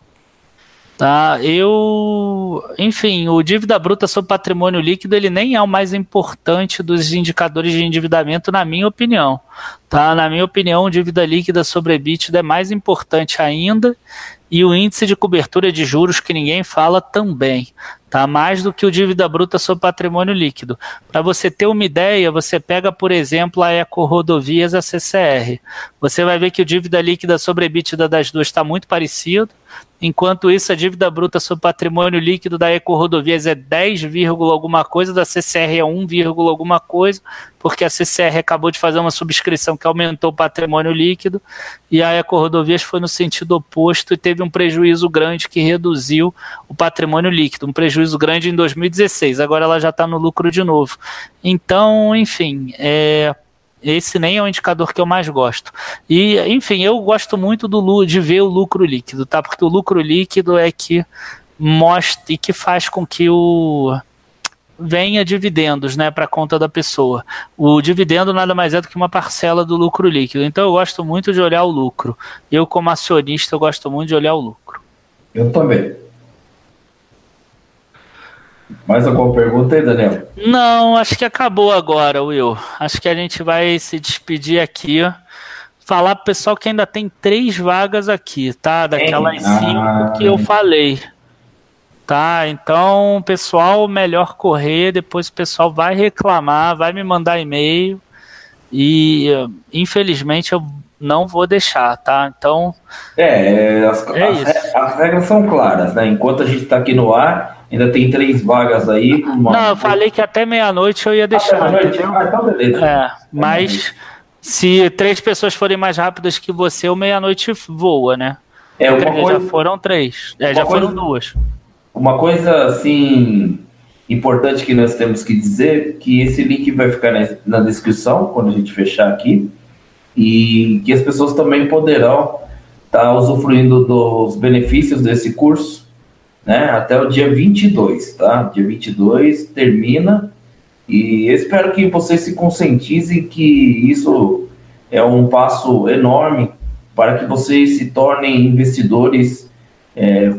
Tá, eu, enfim, o dívida bruta sobre patrimônio líquido ele nem é o mais importante dos indicadores de endividamento, na minha opinião. Tá, na minha opinião, dívida líquida sobre EBITDA é mais importante ainda e o índice de cobertura de juros que ninguém fala também. tá? Mais do que o dívida bruta sobre patrimônio líquido. Para você ter uma ideia, você pega, por exemplo, a Eco Rodovias, a CCR. Você vai ver que o dívida líquida sobre EBITDA das duas está muito parecido. Enquanto isso, a dívida bruta sobre patrimônio líquido da Eco Rodovias é 10, alguma coisa, da CCR é 1, alguma coisa, porque a CCR acabou de fazer uma subscrição que aumentou o patrimônio líquido, e a Eco Rodovias foi no sentido oposto e teve um prejuízo grande que reduziu o patrimônio líquido, um prejuízo grande em 2016, agora ela já está no lucro de novo. Então, enfim, é, esse nem é o indicador que eu mais gosto. E, enfim, eu gosto muito do de ver o lucro líquido, tá? Porque o lucro líquido é que mostra e que faz com que o venha dividendos, né, para conta da pessoa. O dividendo nada mais é do que uma parcela do lucro líquido. Então eu gosto muito de olhar o lucro. Eu como acionista eu gosto muito de olhar o lucro. Eu também. Mais alguma pergunta aí, Daniel? Não, acho que acabou agora, Will. Acho que a gente vai se despedir aqui. Falar pro pessoal que ainda tem três vagas aqui, tá? Daquelas cinco ah, que eu falei. Tá, então, pessoal, melhor correr, depois o pessoal vai reclamar, vai me mandar e-mail e infelizmente eu não vou deixar, tá? Então. É, as, é as, as regras são claras, né? Enquanto a gente está aqui no ar, Ainda tem três vagas aí. Uma... Não, eu falei que até meia-noite eu ia deixar. Até meia-noite? Ah, então beleza. É, mas se três pessoas forem mais rápidas que você, o meia-noite voa, né? É, uma coisa... Já foram três. É, já coisa... foram duas. Uma coisa, assim, importante que nós temos que dizer, que esse link vai ficar na descrição, quando a gente fechar aqui, e que as pessoas também poderão estar tá usufruindo dos benefícios desse curso, né, até o dia 22, tá? Dia 22 termina e espero que vocês se conscientizem que isso é um passo enorme para que vocês se tornem investidores é,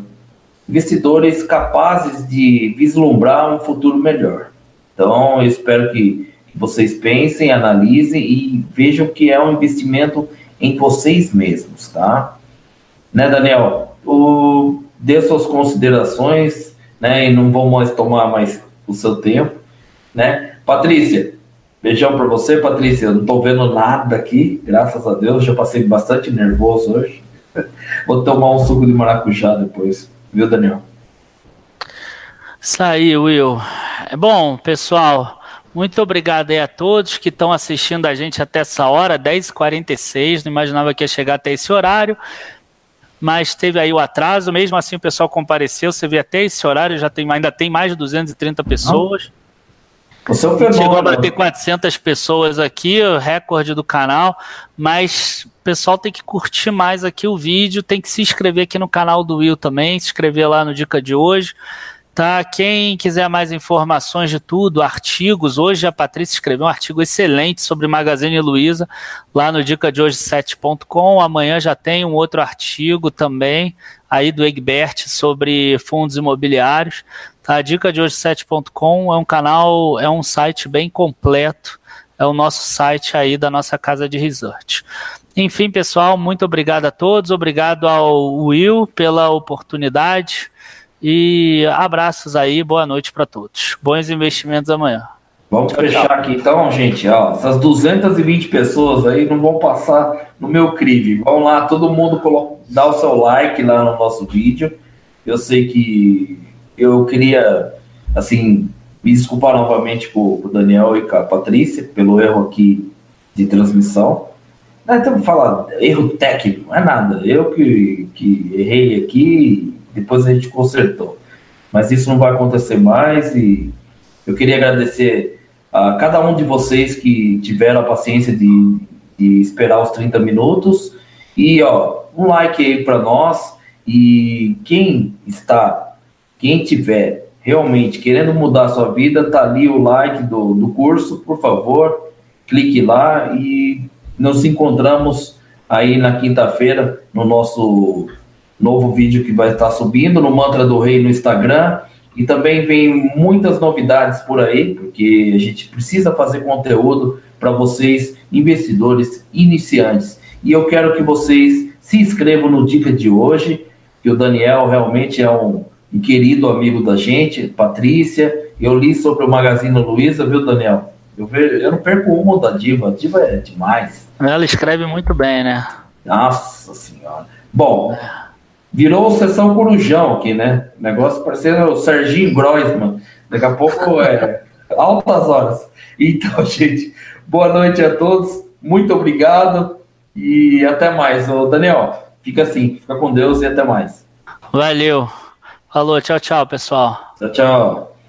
investidores capazes de vislumbrar um futuro melhor. Então, eu espero que vocês pensem, analisem e vejam que é um investimento em vocês mesmos, tá? Né, Daniel? O dê suas considerações, né? E não vou mais tomar mais o seu tempo, né? Patrícia, beijão para você, Patrícia. Eu não tô vendo nada aqui, graças a Deus. Já passei bastante nervoso hoje. Vou tomar um suco de maracujá depois, viu, Daniel? Aí, Will. É bom, pessoal. Muito obrigado aí a todos que estão assistindo a gente até essa hora, 10h46. Não imaginava que ia chegar até esse horário mas teve aí o atraso, mesmo assim o pessoal compareceu, você vê até esse horário, já tem, ainda tem mais de 230 pessoas. É Chegou a bater 400 pessoas aqui, o recorde do canal, mas o pessoal tem que curtir mais aqui o vídeo, tem que se inscrever aqui no canal do Will também, se inscrever lá no Dica de hoje. Tá, quem quiser mais informações de tudo, artigos, hoje a Patrícia escreveu um artigo excelente sobre Magazine Luiza lá no dica de hoje 7.com. Amanhã já tem um outro artigo também aí do Egbert sobre fundos imobiliários. Tá, dica de hoje 7.com é um canal, é um site bem completo. É o nosso site aí da nossa casa de research. Enfim, pessoal, muito obrigado a todos, obrigado ao Will pela oportunidade. E abraços aí, boa noite para todos. Bons investimentos amanhã. Vamos tchau, fechar tchau. aqui então, gente. Ó, essas 220 pessoas aí não vão passar no meu crive. Vão lá, todo mundo coloca, dá o seu like lá no nosso vídeo. Eu sei que eu queria, assim, me desculpar novamente com o Daniel e com a Patrícia pelo erro aqui de transmissão. Então, falar erro técnico, não é nada. Eu que, que errei aqui depois a gente consertou. Mas isso não vai acontecer mais e eu queria agradecer a cada um de vocês que tiveram a paciência de, de esperar os 30 minutos. E ó, um like aí para nós. E quem está, quem tiver realmente querendo mudar a sua vida, tá ali o like do, do curso, por favor, clique lá e nos encontramos aí na quinta-feira no nosso novo vídeo que vai estar subindo no Mantra do Rei no Instagram. E também vem muitas novidades por aí, porque a gente precisa fazer conteúdo para vocês, investidores iniciantes. E eu quero que vocês se inscrevam no Dica de hoje, que o Daniel realmente é um um querido amigo da gente, Patrícia. Eu li sobre o Magazine Luiza, viu, Daniel? Eu, vejo, eu não perco uma da Diva. A Diva é demais. Ela escreve muito bem, né? Nossa Senhora. Bom, virou sessão corujão aqui, né? negócio parecendo o Serginho Groisman. Daqui a pouco é altas horas. Então, gente, boa noite a todos. Muito obrigado e até mais. Ô, Daniel, fica assim, fica com Deus e até mais. Valeu. Falou, tchau, tchau, pessoal. Tchau, tchau.